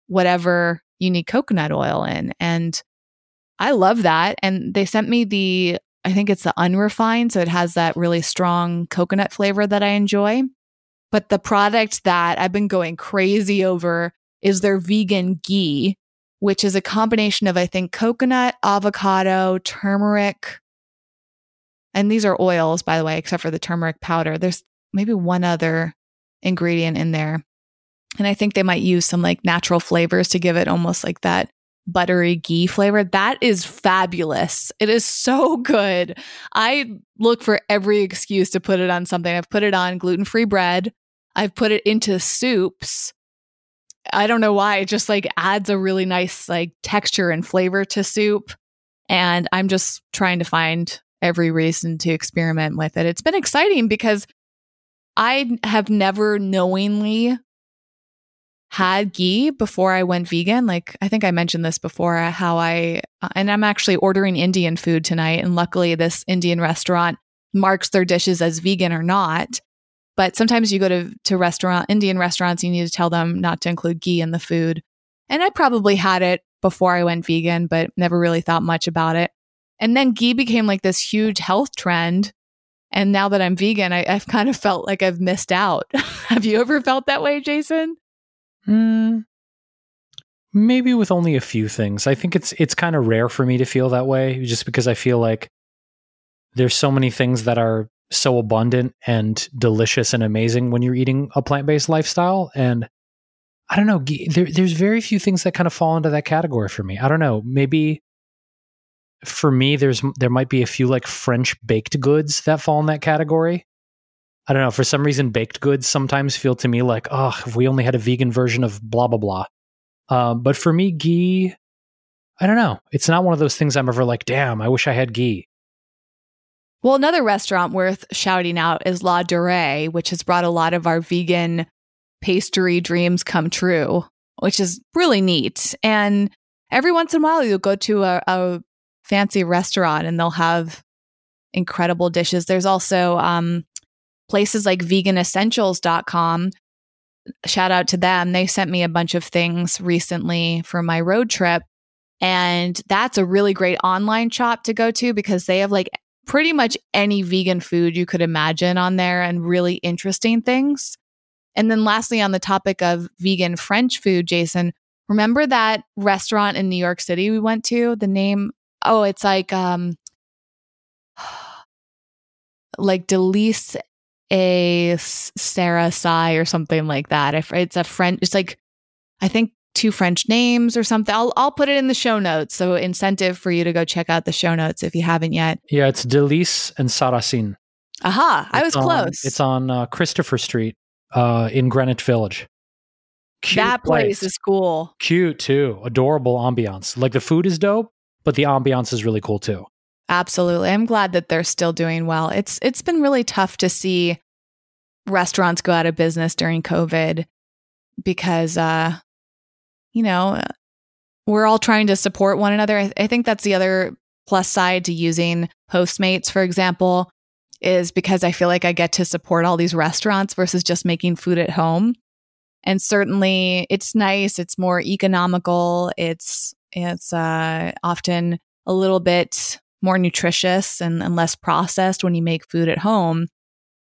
whatever you need coconut oil in. And i love that. And they sent me the i think it's the unrefined so it has that really strong coconut flavor that i enjoy but the product that I've been going crazy over is their vegan ghee, which is a combination of, I think, coconut, avocado, turmeric. And these are oils, by the way, except for the turmeric powder. There's maybe one other ingredient in there. And I think they might use some like natural flavors to give it almost like that buttery ghee flavor. That is fabulous. It is so good. I look for every excuse to put it on something. I've put it on gluten free bread, I've put it into soups. I don't know why. It just like adds a really nice like texture and flavor to soup. And I'm just trying to find every reason to experiment with it. It's been exciting because I have never knowingly had ghee before I went vegan. Like, I think I mentioned this before how I, uh, and I'm actually ordering Indian food tonight. And luckily, this Indian restaurant marks their dishes as vegan or not. But sometimes you go to, to restaurant, Indian restaurants, you need to tell them not to include ghee in the food. And I probably had it before I went vegan, but never really thought much about it. And then ghee became like this huge health trend. And now that I'm vegan, I, have kind of felt like I've missed out. Have you ever felt that way, Jason? Mm, maybe with only a few things. I think it's it's kind of rare for me to feel that way, just because I feel like there's so many things that are so abundant and delicious and amazing when you're eating a plant based lifestyle. And I don't know, there, there's very few things that kind of fall into that category for me. I don't know, maybe for me, there's there might be a few like French baked goods that fall in that category. I don't know. For some reason, baked goods sometimes feel to me like, oh, if we only had a vegan version of blah, blah, blah. Um, but for me, ghee, I don't know. It's not one of those things I'm ever like, damn, I wish I had ghee. Well, another restaurant worth shouting out is Ladurée, which has brought a lot of our vegan pastry dreams come true, which is really neat. And every once in a while, you'll go to a, a fancy restaurant and they'll have incredible dishes. There's also um, places like veganessentials.com shout out to them. They sent me a bunch of things recently for my road trip. And that's a really great online shop to go to because they have like pretty much any vegan food you could imagine on there and really interesting things. And then lastly on the topic of vegan french food jason remember that restaurant in new york city we went to? The name oh it's like um like Delice a Sarah Sai or something like that. It's a French, it's like, I think two French names or something. I'll, I'll put it in the show notes. So incentive for you to go check out the show notes if you haven't yet. Yeah, it's Delice and Sarrasin. Aha, I was on, close. It's on uh, Christopher Street uh, in Greenwich Village. Cute that place, place is cool. Cute too. Adorable ambiance. Like the food is dope, but the ambiance is really cool too. Absolutely. I'm glad that they're still doing well. It's it's been really tough to see restaurants go out of business during COVID because uh you know, we're all trying to support one another. I, I think that's the other plus side to using Postmates, for example, is because I feel like I get to support all these restaurants versus just making food at home. And certainly it's nice, it's more economical, it's it's uh often a little bit more nutritious and, and less processed when you make food at home.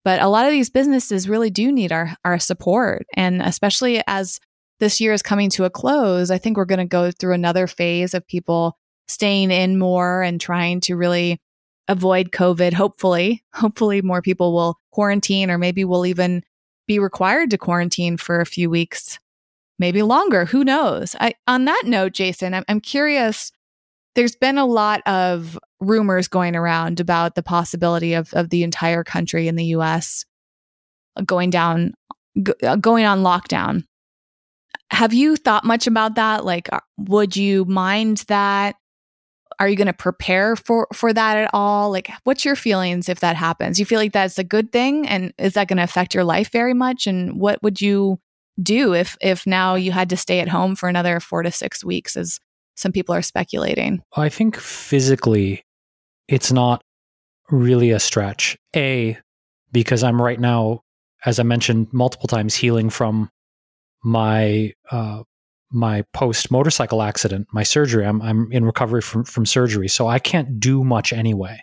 But a lot of these businesses really do need our, our support. And especially as this year is coming to a close, I think we're going to go through another phase of people staying in more and trying to really avoid COVID. Hopefully, hopefully more people will quarantine or maybe we'll even be required to quarantine for a few weeks, maybe longer. Who knows? I, on that note, Jason, I'm, I'm curious. There's been a lot of rumors going around about the possibility of, of the entire country in the US going down, g- uh, going on lockdown. Have you thought much about that? Like, uh, would you mind that? Are you going to prepare for for that at all? Like, what's your feelings if that happens? You feel like that's a good thing, and is that going to affect your life very much? And what would you do if if now you had to stay at home for another four to six weeks, as some people are speculating? I think physically, it's not really a stretch. A because I'm right now, as I mentioned multiple times, healing from my uh, my post motorcycle accident, my surgery. I'm I'm in recovery from from surgery, so I can't do much anyway.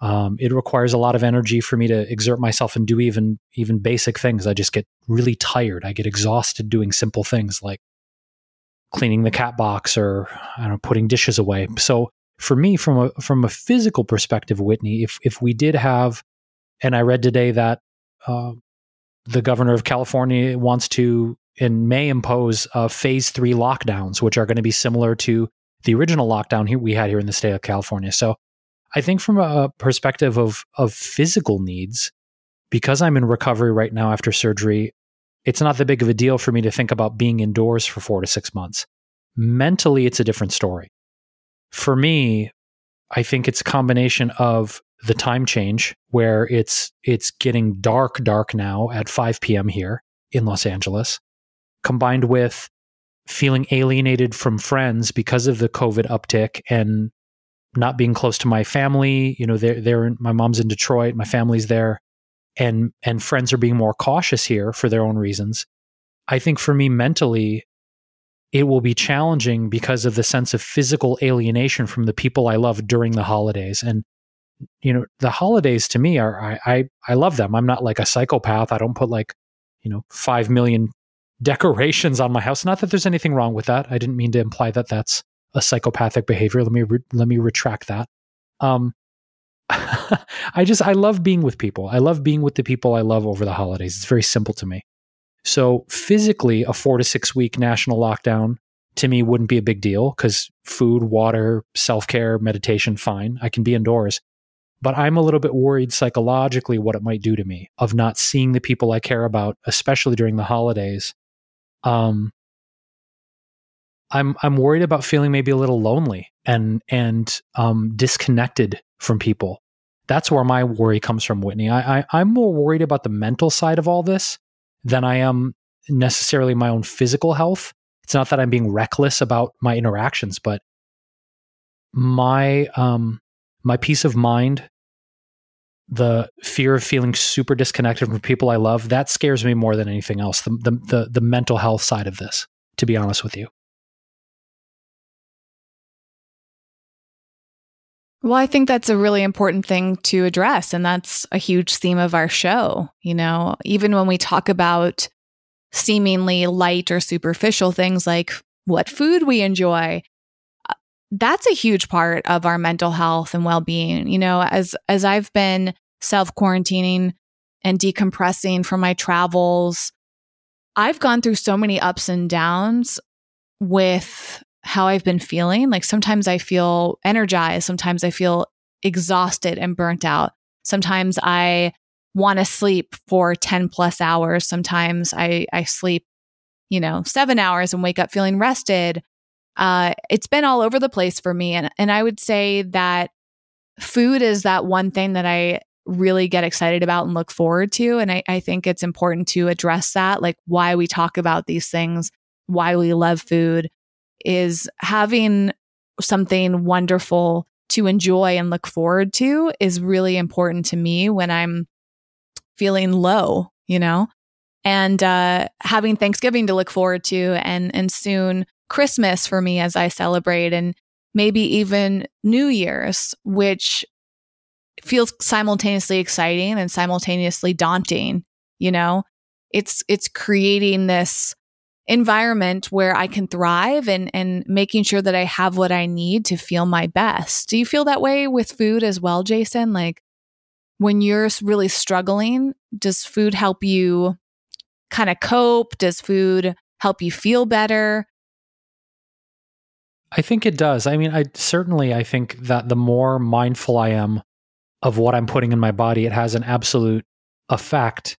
Um, it requires a lot of energy for me to exert myself and do even even basic things. I just get really tired. I get exhausted doing simple things like cleaning the cat box or I don't know, putting dishes away. So for me, from a from a physical perspective, Whitney, if if we did have, and I read today that uh, the governor of California wants to and may impose uh, phase three lockdowns, which are going to be similar to the original lockdown here we had here in the state of California. So I think from a perspective of of physical needs, because I'm in recovery right now after surgery, it's not that big of a deal for me to think about being indoors for four to six months. Mentally, it's a different story. For me, I think it's a combination of the time change where it's it's getting dark dark now at 5 p.m. here in Los Angeles combined with feeling alienated from friends because of the COVID uptick and not being close to my family. You know, they're, they're my mom's in Detroit, my family's there, and and friends are being more cautious here for their own reasons. I think for me mentally, it will be challenging because of the sense of physical alienation from the people I love during the holidays. And you know, the holidays to me are I I, I love them. I'm not like a psychopath. I don't put like you know five million decorations on my house. Not that there's anything wrong with that. I didn't mean to imply that that's a psychopathic behavior. Let me re- let me retract that. Um, I just I love being with people. I love being with the people I love over the holidays. It's very simple to me. So physically, a four to six week national lockdown to me wouldn't be a big deal because food, water, self care, meditation, fine. I can be indoors. But I'm a little bit worried psychologically what it might do to me of not seeing the people I care about, especially during the holidays, um, I'm I'm worried about feeling maybe a little lonely and and um, disconnected from people. That's where my worry comes from, Whitney. I, I I'm more worried about the mental side of all this than I am necessarily my own physical health. It's not that I'm being reckless about my interactions, but my um my peace of mind the fear of feeling super disconnected from people I love, that scares me more than anything else. The, the, the, the mental health side of this, to be honest with you. Well, I think that's a really important thing to address. And that's a huge theme of our show. You know, even when we talk about seemingly light or superficial things like what food we enjoy, uh, that's a huge part of our mental health and well-being you know as as i've been self-quarantining and decompressing from my travels i've gone through so many ups and downs with how i've been feeling like sometimes i feel energized sometimes i feel exhausted and burnt out sometimes i want to sleep for 10 plus hours sometimes i i sleep you know 7 hours and wake up feeling rested uh, it's been all over the place for me. And, and I would say that food is that one thing that I really get excited about and look forward to. And I, I think it's important to address that, like why we talk about these things, why we love food is having something wonderful to enjoy and look forward to is really important to me when I'm feeling low, you know? And uh, having Thanksgiving to look forward to and and soon Christmas for me as I celebrate and maybe even New Year's, which feels simultaneously exciting and simultaneously daunting, you know? It's it's creating this environment where I can thrive and and making sure that I have what I need to feel my best. Do you feel that way with food as well, Jason? Like when you're really struggling, does food help you kind of cope? Does food help you feel better? I think it does. I mean, I certainly I think that the more mindful I am of what I'm putting in my body, it has an absolute effect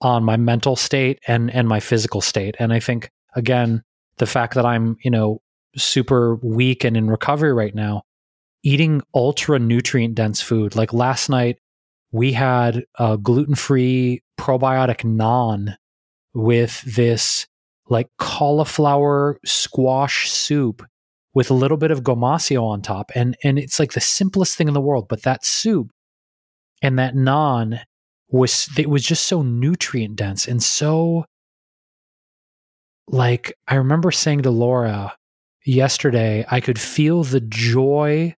on my mental state and and my physical state. And I think again, the fact that I'm, you know, super weak and in recovery right now, eating ultra nutrient dense food. Like last night, we had a gluten free probiotic naan with this like cauliflower squash soup with a little bit of gomasio on top. And and it's like the simplest thing in the world. But that soup and that naan was it was just so nutrient dense and so like I remember saying to Laura yesterday, I could feel the joy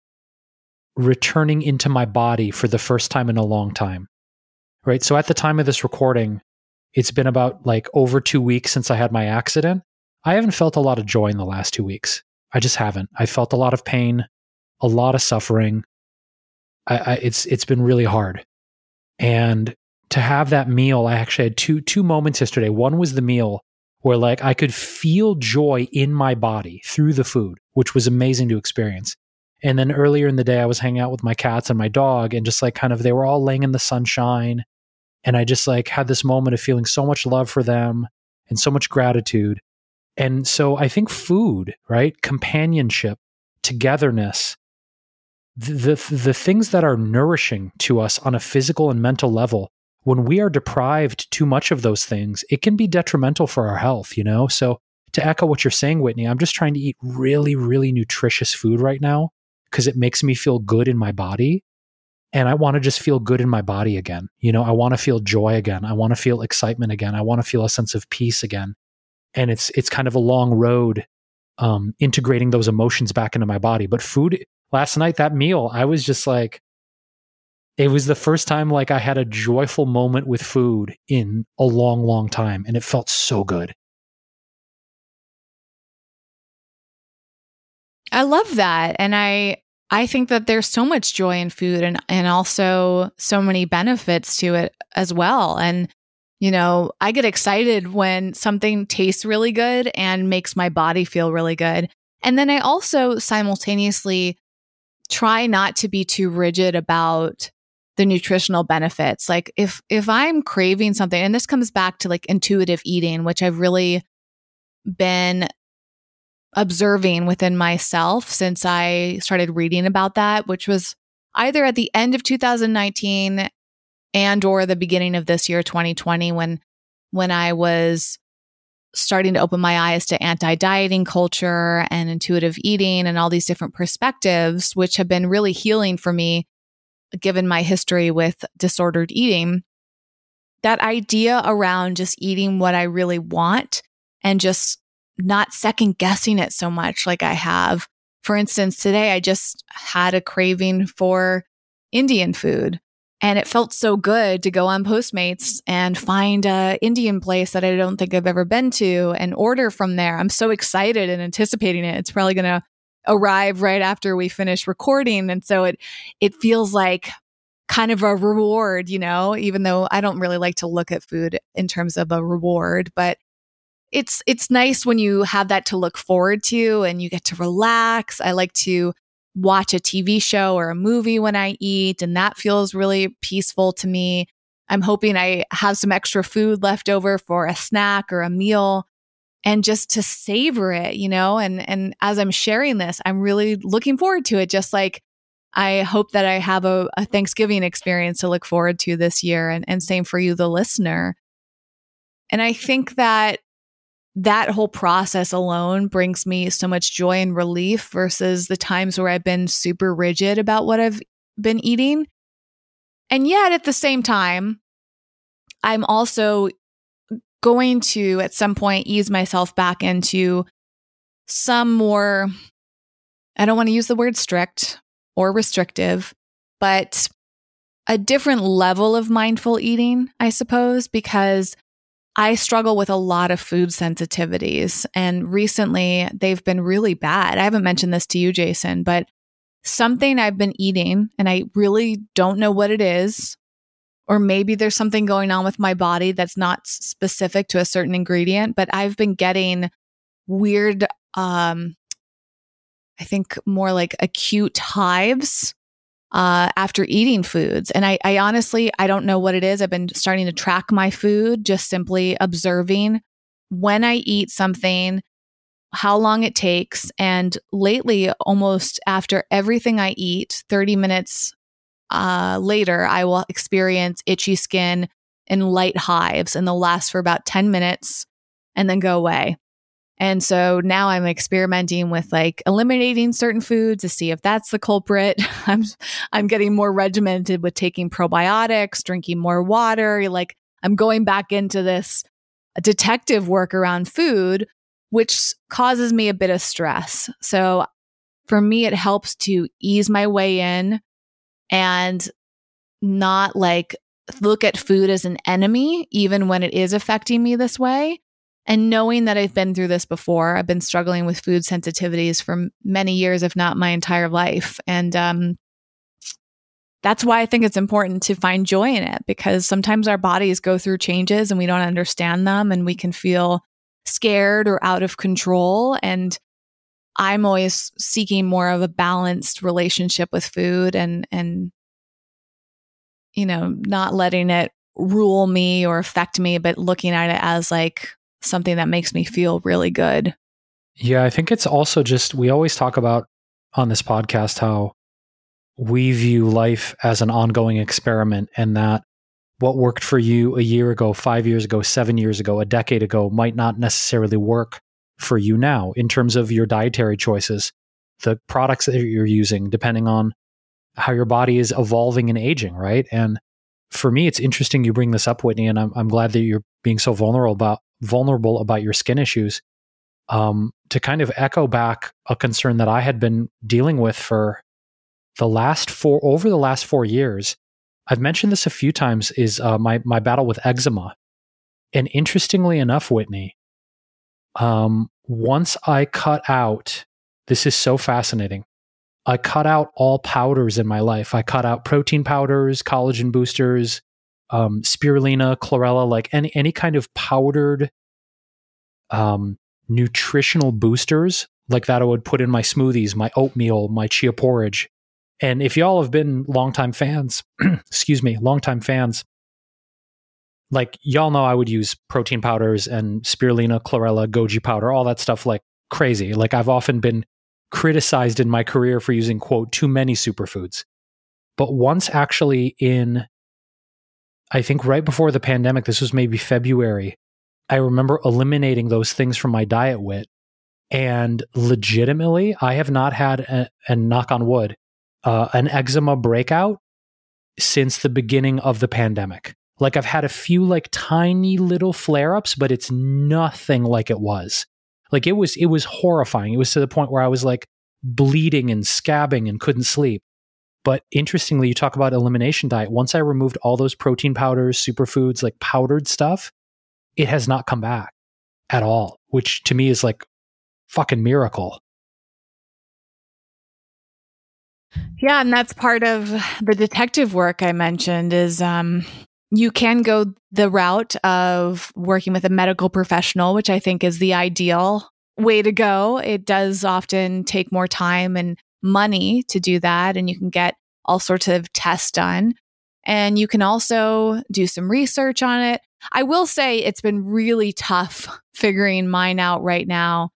returning into my body for the first time in a long time. Right. So at the time of this recording, it's been about like over two weeks since I had my accident. I haven't felt a lot of joy in the last two weeks. I just haven't. I felt a lot of pain, a lot of suffering. I, I, it's it's been really hard. And to have that meal, I actually had two two moments yesterday. One was the meal where like I could feel joy in my body through the food, which was amazing to experience. And then earlier in the day, I was hanging out with my cats and my dog, and just like kind of they were all laying in the sunshine. And I just like had this moment of feeling so much love for them and so much gratitude. And so I think food, right? Companionship, togetherness, the, the, things that are nourishing to us on a physical and mental level, when we are deprived too much of those things, it can be detrimental for our health, you know? So to echo what you're saying, Whitney, I'm just trying to eat really, really nutritious food right now because it makes me feel good in my body. And I want to just feel good in my body again. You know, I want to feel joy again. I want to feel excitement again. I want to feel a sense of peace again. And it's it's kind of a long road um, integrating those emotions back into my body. But food last night, that meal, I was just like, it was the first time like I had a joyful moment with food in a long, long time, and it felt so good. I love that. And I I think that there's so much joy in food and and also so many benefits to it as well. And you know, I get excited when something tastes really good and makes my body feel really good. And then I also simultaneously try not to be too rigid about the nutritional benefits. Like if if I'm craving something and this comes back to like intuitive eating, which I've really been observing within myself since I started reading about that, which was either at the end of 2019 and or the beginning of this year 2020 when when I was starting to open my eyes to anti-dieting culture and intuitive eating and all these different perspectives which have been really healing for me given my history with disordered eating that idea around just eating what I really want and just not second guessing it so much like I have. For instance, today I just had a craving for Indian food. And it felt so good to go on Postmates and find a Indian place that I don't think I've ever been to and order from there. I'm so excited and anticipating it. It's probably going to arrive right after we finish recording. And so it it feels like kind of a reward, you know, even though I don't really like to look at food in terms of a reward, but it's it's nice when you have that to look forward to and you get to relax. I like to watch a TV show or a movie when I eat and that feels really peaceful to me. I'm hoping I have some extra food left over for a snack or a meal and just to savor it, you know? And and as I'm sharing this, I'm really looking forward to it just like I hope that I have a, a Thanksgiving experience to look forward to this year and, and same for you, the listener. And I think that that whole process alone brings me so much joy and relief versus the times where I've been super rigid about what I've been eating. And yet at the same time, I'm also going to at some point ease myself back into some more, I don't want to use the word strict or restrictive, but a different level of mindful eating, I suppose, because I struggle with a lot of food sensitivities. And recently they've been really bad. I haven't mentioned this to you, Jason, but something I've been eating and I really don't know what it is. Or maybe there's something going on with my body that's not specific to a certain ingredient, but I've been getting weird, um, I think more like acute hives uh, after eating foods. And I, I honestly, I don't know what it is. I've been starting to track my food, just simply observing when I eat something, how long it takes. And lately, almost after everything I eat, 30 minutes uh, later, I will experience itchy skin and light hives, and they'll last for about 10 minutes and then go away. And so now I'm experimenting with like eliminating certain foods to see if that's the culprit. I'm I'm getting more regimented with taking probiotics, drinking more water, like I'm going back into this detective work around food which causes me a bit of stress. So for me it helps to ease my way in and not like look at food as an enemy even when it is affecting me this way and knowing that I've been through this before, I've been struggling with food sensitivities for many years, if not my entire life. And um, that's why I think it's important to find joy in it because sometimes our bodies go through changes and we don't understand them and we can feel scared or out of control. And I'm always seeking more of a balanced relationship with food and, and, you know, not letting it rule me or affect me, but looking at it as like something that makes me feel really good. Yeah, I think it's also just, we always talk about on this podcast how we view life as an ongoing experiment and that what worked for you a year ago, five years ago, seven years ago, a decade ago might not necessarily work for you now in terms of your dietary choices, the products that you're using, depending on how your body is evolving and aging, right? And for me, it's interesting you bring this up, Whitney, and I'm, I'm glad that you're being so vulnerable about vulnerable about your skin issues. Um, to kind of echo back a concern that I had been dealing with for the last four over the last four years. I've mentioned this a few times. Is uh, my my battle with eczema, and interestingly enough, Whitney, um, once I cut out, this is so fascinating. I cut out all powders in my life. I cut out protein powders, collagen boosters, um, spirulina, chlorella, like any any kind of powdered um, nutritional boosters like that I would put in my smoothies, my oatmeal, my chia porridge. And if y'all have been longtime fans, excuse me, longtime fans, like y'all know I would use protein powders and spirulina, chlorella, goji powder, all that stuff like crazy. Like I've often been criticized in my career for using quote too many superfoods. But once actually in I think right before the pandemic, this was maybe February, I remember eliminating those things from my diet wit. And legitimately, I have not had, a, and knock on wood, uh, an eczema breakout since the beginning of the pandemic. Like I've had a few like tiny little flare ups, but it's nothing like it was. Like it was, it was horrifying. It was to the point where I was like bleeding and scabbing and couldn't sleep. But interestingly, you talk about elimination diet. Once I removed all those protein powders, superfoods, like powdered stuff, it has not come back at all, which to me is like fucking miracle. Yeah, and that's part of the detective work I mentioned is um you can go the route of working with a medical professional, which I think is the ideal way to go. It does often take more time and money to do that. And you can get all sorts of tests done. And you can also do some research on it. I will say it's been really tough figuring mine out right now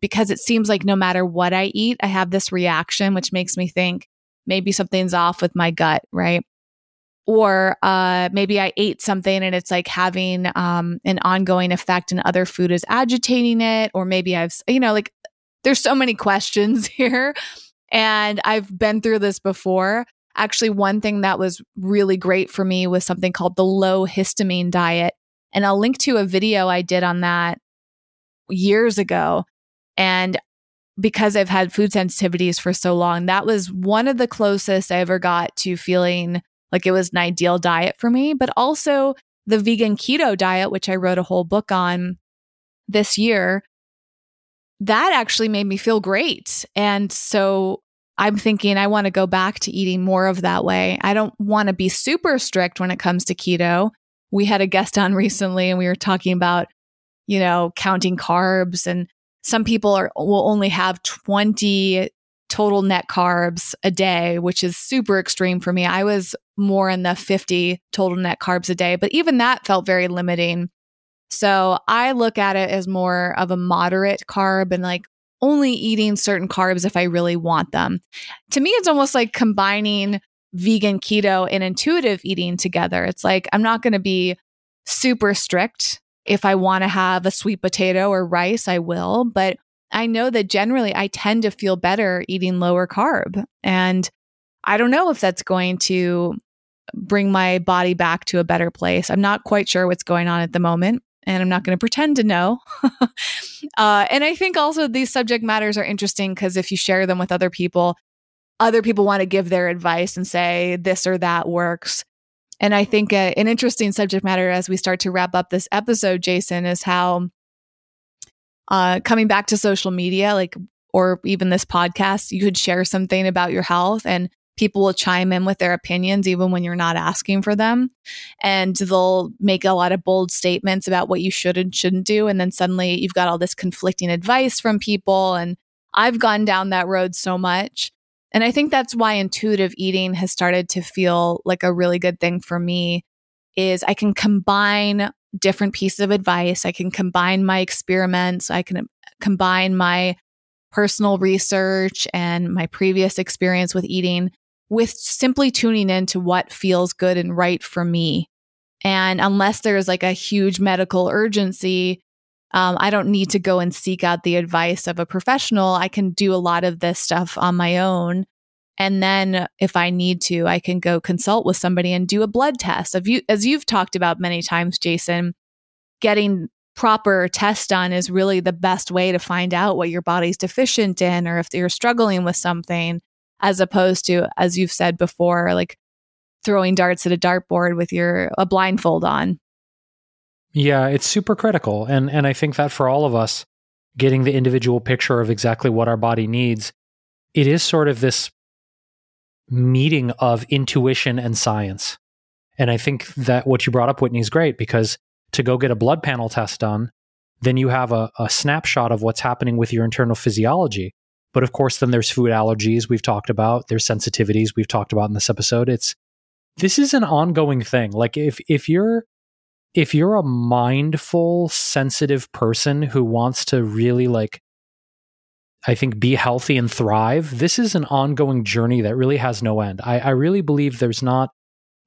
because it seems like no matter what I eat, I have this reaction, which makes me think maybe something's off with my gut, right? Or uh, maybe I ate something and it's like having um, an ongoing effect and other food is agitating it. Or maybe I've, you know, like there's so many questions here and I've been through this before. Actually, one thing that was really great for me was something called the low histamine diet. And I'll link to a video I did on that years ago. And because I've had food sensitivities for so long, that was one of the closest I ever got to feeling like it was an ideal diet for me. But also, the vegan keto diet, which I wrote a whole book on this year, that actually made me feel great. And so I'm thinking I want to go back to eating more of that way. I don't want to be super strict when it comes to keto. We had a guest on recently and we were talking about, you know, counting carbs and some people are will only have 20 total net carbs a day, which is super extreme for me. I was more in the 50 total net carbs a day, but even that felt very limiting. So I look at it as more of a moderate carb and like only eating certain carbs if I really want them. To me, it's almost like combining vegan keto and intuitive eating together. It's like I'm not going to be super strict. If I want to have a sweet potato or rice, I will. But I know that generally I tend to feel better eating lower carb. And I don't know if that's going to bring my body back to a better place. I'm not quite sure what's going on at the moment and I'm not going to pretend to know. uh, and I think also these subject matters are interesting because if you share them with other people, other people want to give their advice and say this or that works. And I think uh, an interesting subject matter as we start to wrap up this episode, Jason, is how uh, coming back to social media, like, or even this podcast, you could share something about your health and people will chime in with their opinions even when you're not asking for them. And they'll make a lot of bold statements about what you should and shouldn't do. And then suddenly you've got all this conflicting advice from people. And I've gone down that road so much. And I think that's why intuitive eating has started to feel like a really good thing for me is I can combine different pieces of advice, I can combine my experiments, I can combine my personal research and my previous experience with eating with simply tuning into what feels good and right for me. And unless there's like a huge medical urgency, um, I don't need to go and seek out the advice of a professional. I can do a lot of this stuff on my own. And then if I need to, I can go consult with somebody and do a blood test. As, you, as you've talked about many times, Jason, getting proper tests done is really the best way to find out what your body's deficient in or if you're struggling with something as opposed to, as you've said before, like throwing darts at a dartboard with your a blindfold on. Yeah, it's super critical. And and I think that for all of us, getting the individual picture of exactly what our body needs, it is sort of this meeting of intuition and science. And I think that what you brought up, Whitney, is great because to go get a blood panel test done, then you have a, a snapshot of what's happening with your internal physiology. But of course, then there's food allergies we've talked about. There's sensitivities we've talked about in this episode. It's this is an ongoing thing. Like if if you're if you're a mindful, sensitive person who wants to really like I think be healthy and thrive, this is an ongoing journey that really has no end. I, I really believe there's not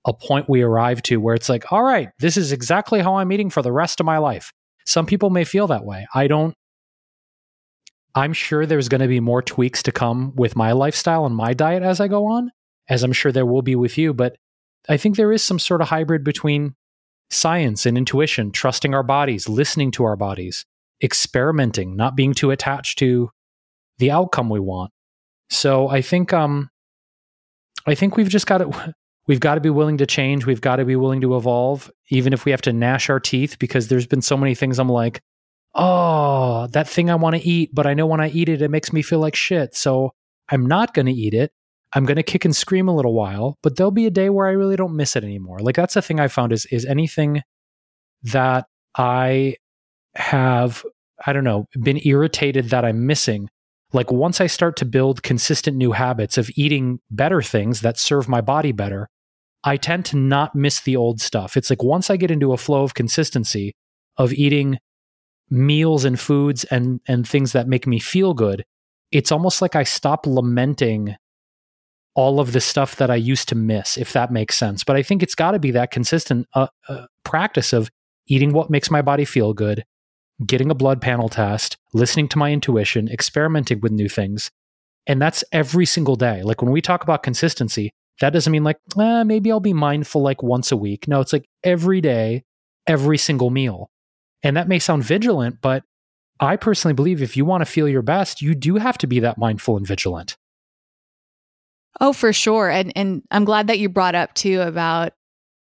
a point we arrive to where it's like, all right, this is exactly how I'm eating for the rest of my life. Some people may feel that way. I don't I'm sure there's going to be more tweaks to come with my lifestyle and my diet as I go on, as I'm sure there will be with you. But I think there is some sort of hybrid between science and intuition, trusting our bodies, listening to our bodies, experimenting, not being too attached to the outcome we want. So I think um I think we've just got to we've got to be willing to change, we've got to be willing to evolve even if we have to gnash our teeth because there's been so many things I'm like oh, that thing I want to eat, but I know when I eat it, it makes me feel like shit. So I'm not going to eat it. I'm going to kick and scream a little while, but there'll be a day where I really don't miss it anymore. Like that's the thing I found is is anything that I have I don't know, been irritated that I'm missing. Like once I start to build consistent new habits of eating better things that serve my body better, I tend to not miss the old stuff. It's like once I get into a flow of consistency of eating meals and foods and and things that make me feel good it's almost like i stop lamenting all of the stuff that i used to miss if that makes sense. But i think it's got to be that consistent uh, uh, practice of eating what makes my body feel good getting a blood panel test listening to my intuition experimenting with new things and that's every single day. Like when we talk about consistency that doesn't mean like eh, maybe i'll be mindful like once a week. No it's like every day every single meal and that may sound vigilant, but I personally believe if you want to feel your best, you do have to be that mindful and vigilant. Oh, for sure. And and I'm glad that you brought up too about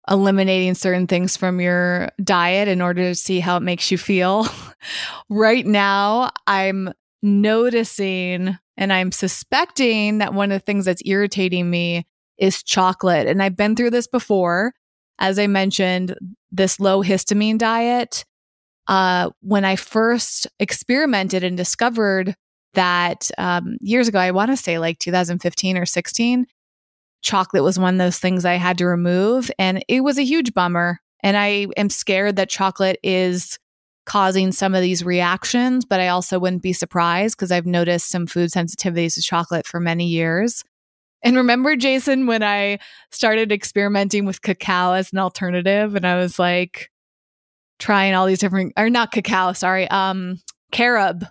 eliminating certain things from your diet in order to see how it makes you feel. right now, I'm noticing and I'm suspecting that one of the things that's irritating me is chocolate. And I've been through this before. As I mentioned, this low histamine diet. Uh, when I first experimented and discovered that um, years ago, I want to say like 2015 or 16, chocolate was one of those things I had to remove. And it was a huge bummer. And I am scared that chocolate is causing some of these reactions, but I also wouldn't be surprised because I've noticed some food sensitivities to chocolate for many years. And remember, Jason, when I started experimenting with cacao as an alternative, and I was like trying all these different, or not cacao, sorry, um, carob.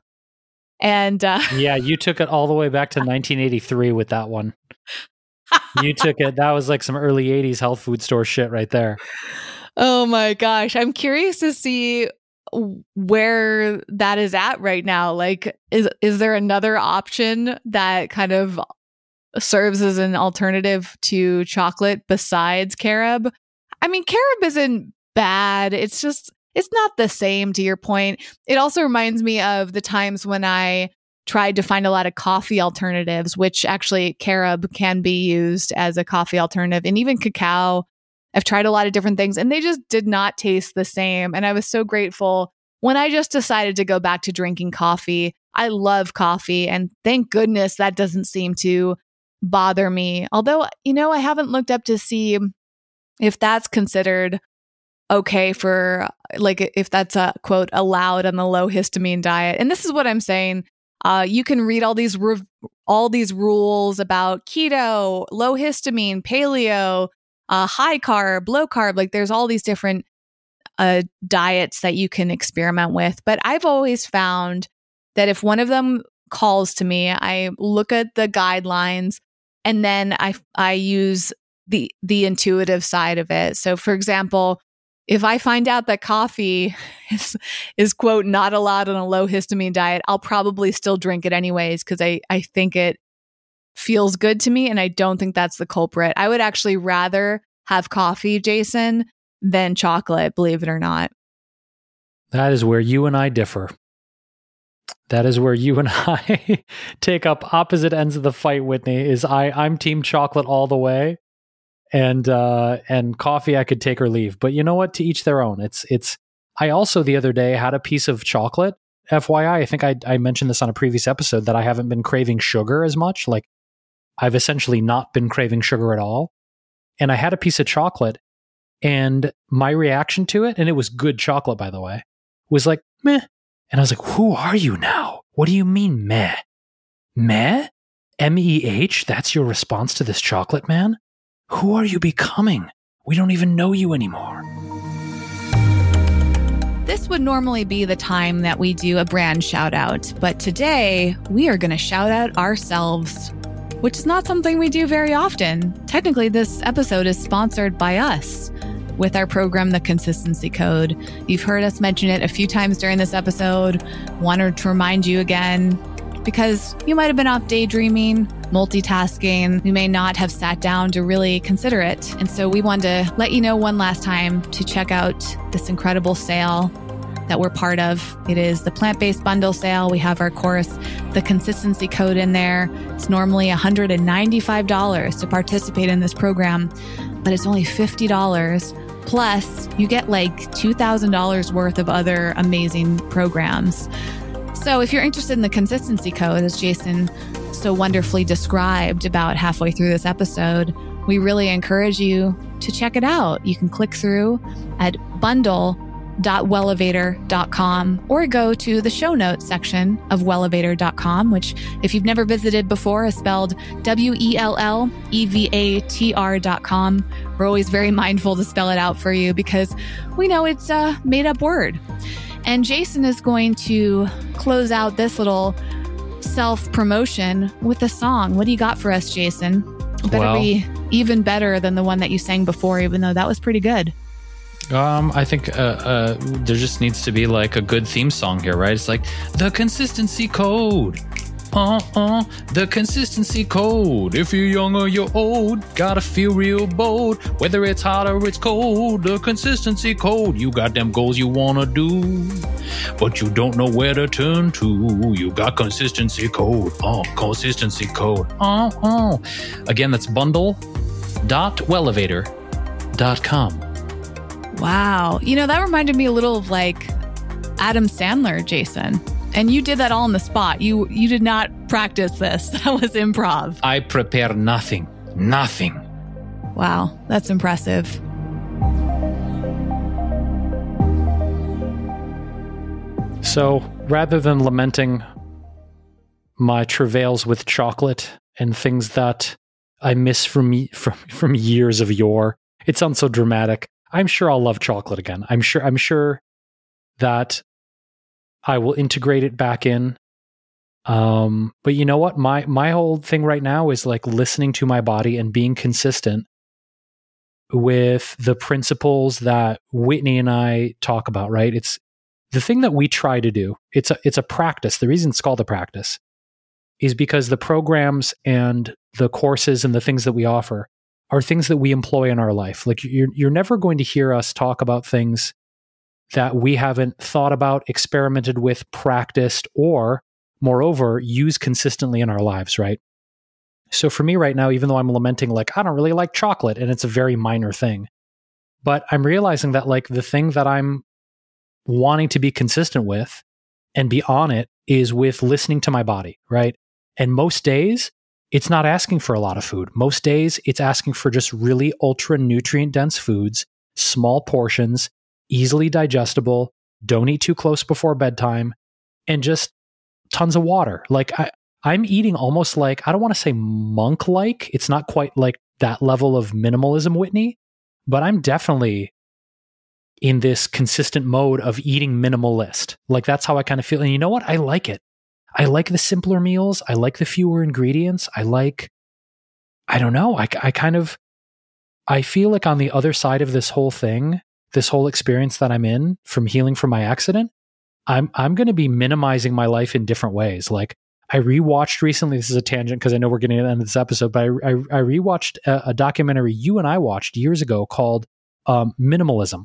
And uh, yeah, you took it all the way back to 1983 with that one you took it. That was like some early 80s health food store shit right there. Oh my gosh. I'm curious to see where that is at right now. Like is is there another option that kind of serves as an alternative to chocolate besides carob? I mean, carob isn't bad. It's just it's not the same to your point. It also reminds me of the times when I tried to find a lot of coffee alternatives, which actually carob can be used as a coffee alternative and even cacao. I've tried a lot of different things and they just did not taste the same. And I was so grateful when I just decided to go back to drinking coffee. I love coffee and thank goodness that doesn't seem to bother me. Although, you know, I haven't looked up to see if that's considered okay for like if that's a quote allowed on the low histamine diet. And this is what I'm saying. Uh, you can read all these all these rules about keto, low histamine, paleo, uh, high carb, low carb. Like there's all these different uh, diets that you can experiment with. But I've always found that if one of them calls to me, I look at the guidelines and then I I use the the intuitive side of it. So for example, if I find out that coffee is, is quote not allowed on a low histamine diet, I'll probably still drink it anyways because I, I think it feels good to me and I don't think that's the culprit. I would actually rather have coffee, Jason, than chocolate, believe it or not. That is where you and I differ. That is where you and I take up opposite ends of the fight, Whitney. Is I I'm team chocolate all the way and uh, and coffee I could take or leave. But you know what? To each their own. It's it's. I also the other day had a piece of chocolate. FYI, I think I, I mentioned this on a previous episode that I haven't been craving sugar as much. Like I've essentially not been craving sugar at all. And I had a piece of chocolate, and my reaction to it, and it was good chocolate by the way, was like meh. And I was like, "Who are you now? What do you mean meh? Meh? M E H? That's your response to this chocolate, man?" Who are you becoming? We don't even know you anymore. This would normally be the time that we do a brand shout out, but today we are going to shout out ourselves, which is not something we do very often. Technically, this episode is sponsored by us with our program, The Consistency Code. You've heard us mention it a few times during this episode. Wanted to remind you again because you might have been off daydreaming, multitasking. You may not have sat down to really consider it. And so we wanted to let you know one last time to check out this incredible sale that we're part of. It is the plant based bundle sale. We have our course, the consistency code in there. It's normally $195 to participate in this program, but it's only $50. Plus, you get like $2,000 worth of other amazing programs. So, if you're interested in the consistency code, as Jason so wonderfully described about halfway through this episode, we really encourage you to check it out. You can click through at bundle.wellevatr.com or go to the show notes section of wellevatr.com, which, if you've never visited before, is spelled W E L L E V A T R.com. We're always very mindful to spell it out for you because we know it's a made up word. And Jason is going to close out this little self promotion with a song. What do you got for us, Jason? It better well, be even better than the one that you sang before, even though that was pretty good. Um, I think uh, uh, there just needs to be like a good theme song here, right? It's like the consistency code. Uh, uh, uh. The consistency code. If you're young or you're old, gotta feel real bold. Whether it's hot or it's cold, the consistency code. You got them goals you wanna do, but you don't know where to turn to. You got consistency code. Oh, consistency code. Uh, uh. Again, that's bundle.wellevatr.com. Wow. You know, that reminded me a little of like Adam Sandler, Jason. And you did that all on the spot. You you did not practice this. That was improv. I prepare nothing. Nothing. Wow, that's impressive. So rather than lamenting my travails with chocolate and things that I miss from from from years of yore, it sounds so dramatic. I'm sure I'll love chocolate again. I'm sure I'm sure that I will integrate it back in. Um, but you know what? My my whole thing right now is like listening to my body and being consistent with the principles that Whitney and I talk about, right? It's the thing that we try to do. It's a it's a practice. The reason it's called a practice is because the programs and the courses and the things that we offer are things that we employ in our life. Like you're you're never going to hear us talk about things that we haven't thought about, experimented with, practiced, or moreover, use consistently in our lives, right? So for me right now, even though I'm lamenting, like, I don't really like chocolate, and it's a very minor thing, but I'm realizing that, like, the thing that I'm wanting to be consistent with and be on it is with listening to my body, right? And most days, it's not asking for a lot of food. Most days, it's asking for just really ultra nutrient dense foods, small portions, easily digestible, don't eat too close before bedtime, and just tons of water. Like I, I'm eating almost like, I don't want to say monk like. It's not quite like that level of minimalism, Whitney, but I'm definitely in this consistent mode of eating minimalist. Like that's how I kind of feel. And you know what? I like it. I like the simpler meals. I like the fewer ingredients. I like, I don't know. I, I kind of, I feel like on the other side of this whole thing, this whole experience that I'm in from healing from my accident, I'm I'm going to be minimizing my life in different ways. Like I rewatched recently. This is a tangent because I know we're getting to the end of this episode, but I I, I rewatched a, a, documentary you and I watched years ago called um, Minimalism,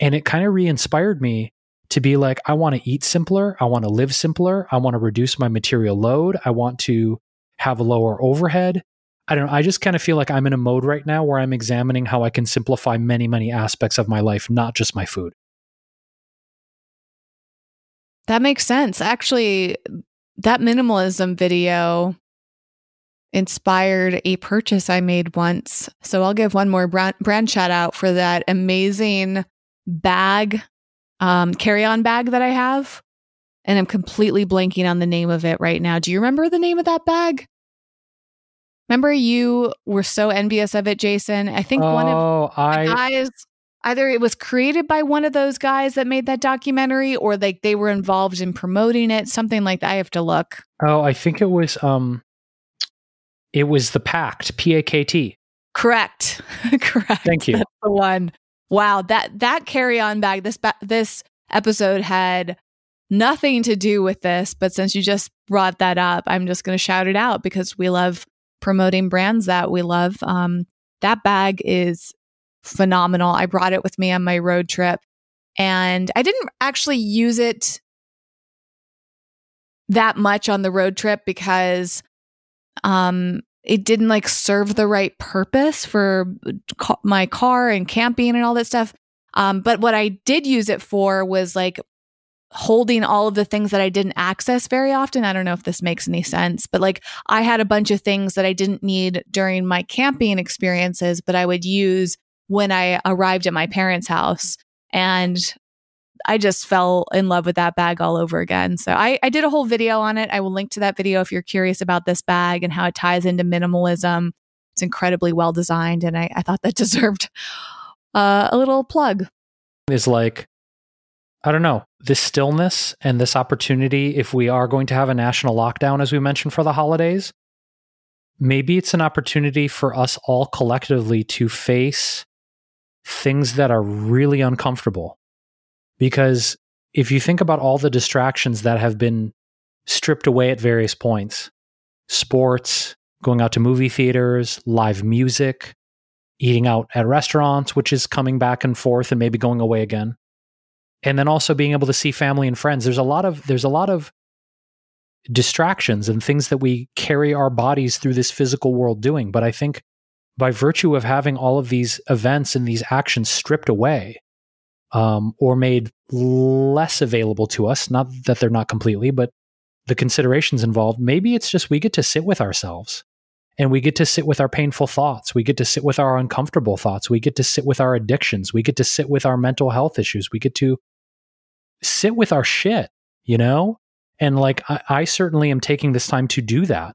and it kind of re-inspired me to be like, I want to eat simpler, I want to live simpler, I want to reduce my material load, I want to have a lower overhead, I don't know. I just kind of feel like I'm in a mode right now where I'm examining how I can simplify many, many aspects of my life, not just my food. That makes sense. Actually, that minimalism video inspired a purchase I made once. So I'll give one more brand, brand shout out for that amazing bag, um, carry on bag that I have. And I'm completely blanking on the name of it right now. Do you remember the name of that bag? Remember, you were so envious of it, Jason. I think oh, one of oh, I, guys, either it was created by one of those guys that made that documentary, or like they were involved in promoting it, something like that. I have to look. Oh, I think it was. Um, it was the Pakt, P A K T. Correct, correct. Thank you. That's the one. Wow that that carry on bag. This ba- this episode had nothing to do with this, but since you just brought that up, I'm just going to shout it out because we love promoting brands that we love. Um, that bag is phenomenal. I brought it with me on my road trip and I didn't actually use it that much on the road trip because um, it didn't like serve the right purpose for ca- my car and camping and all that stuff. Um, but what I did use it for was like holding all of the things that I didn't access very often. I don't know if this makes any sense, but like I had a bunch of things that I didn't need during my camping experiences, but I would use when I arrived at my parents' house. And I just fell in love with that bag all over again. So I, I did a whole video on it. I will link to that video if you're curious about this bag and how it ties into minimalism. It's incredibly well designed, and I, I thought that deserved uh, a little plug. Is like I don't know, this stillness and this opportunity, if we are going to have a national lockdown, as we mentioned for the holidays, maybe it's an opportunity for us all collectively to face things that are really uncomfortable. Because if you think about all the distractions that have been stripped away at various points sports, going out to movie theaters, live music, eating out at restaurants, which is coming back and forth and maybe going away again. And then also being able to see family and friends. There's a lot of there's a lot of distractions and things that we carry our bodies through this physical world doing. But I think by virtue of having all of these events and these actions stripped away um, or made less available to us, not that they're not completely, but the considerations involved, maybe it's just we get to sit with ourselves and we get to sit with our painful thoughts. We get to sit with our uncomfortable thoughts. We get to sit with our addictions. We get to sit with our mental health issues. We get to sit with our shit, you know? And like, I, I certainly am taking this time to do that,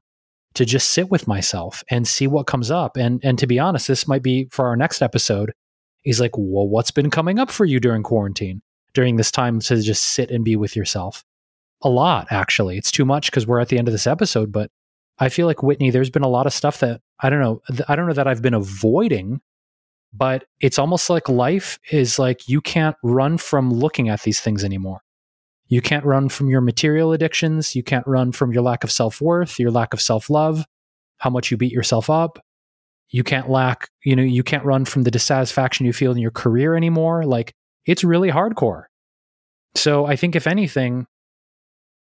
to just sit with myself and see what comes up. And, and to be honest, this might be for our next episode is like, well, what's been coming up for you during quarantine, during this time to just sit and be with yourself? A lot, actually. It's too much because we're at the end of this episode, but I feel like Whitney, there's been a lot of stuff that I don't know. I don't know that I've been avoiding, but it's almost like life is like you can't run from looking at these things anymore. You can't run from your material addictions. You can't run from your lack of self worth, your lack of self love, how much you beat yourself up. You can't lack, you know, you can't run from the dissatisfaction you feel in your career anymore. Like it's really hardcore. So I think if anything,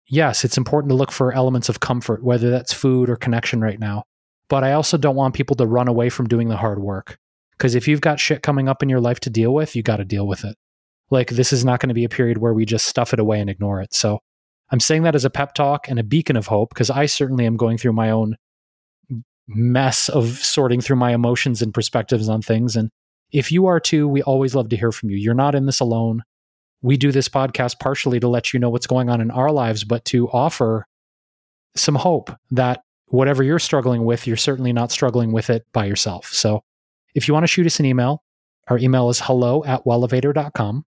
yes, it's important to look for elements of comfort, whether that's food or connection right now. But I also don't want people to run away from doing the hard work. Because if you've got shit coming up in your life to deal with, you got to deal with it. Like, this is not going to be a period where we just stuff it away and ignore it. So I'm saying that as a pep talk and a beacon of hope, because I certainly am going through my own mess of sorting through my emotions and perspectives on things. And if you are too, we always love to hear from you. You're not in this alone we do this podcast partially to let you know what's going on in our lives, but to offer some hope that whatever you're struggling with, you're certainly not struggling with it by yourself. So if you want to shoot us an email, our email is hello at wellevatr.com.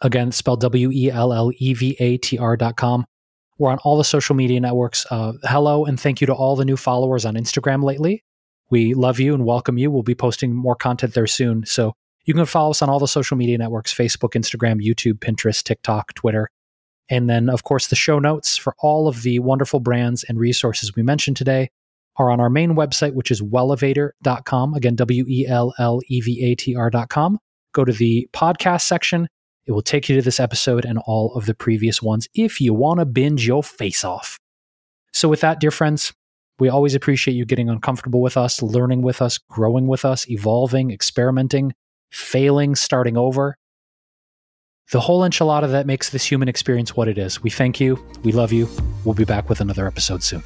Again, spelled W E L L E V A T R.com. We're on all the social media networks. Uh, hello, and thank you to all the new followers on Instagram lately. We love you and welcome you. We'll be posting more content there soon. So you can follow us on all the social media networks Facebook, Instagram, YouTube, Pinterest, TikTok, Twitter. And then, of course, the show notes for all of the wonderful brands and resources we mentioned today are on our main website, which is wellevatr.com. Again, W E L L E V A T R.com. Go to the podcast section. It will take you to this episode and all of the previous ones if you want to binge your face off. So, with that, dear friends, we always appreciate you getting uncomfortable with us, learning with us, growing with us, evolving, experimenting, failing, starting over. The whole enchilada that makes this human experience what it is. We thank you. We love you. We'll be back with another episode soon.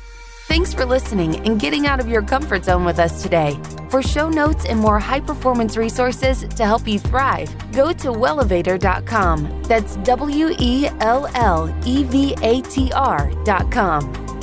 Thanks for listening and getting out of your comfort zone with us today. For show notes and more high performance resources to help you thrive, go to wellevatr.com. That's W E L L E V A T R.com.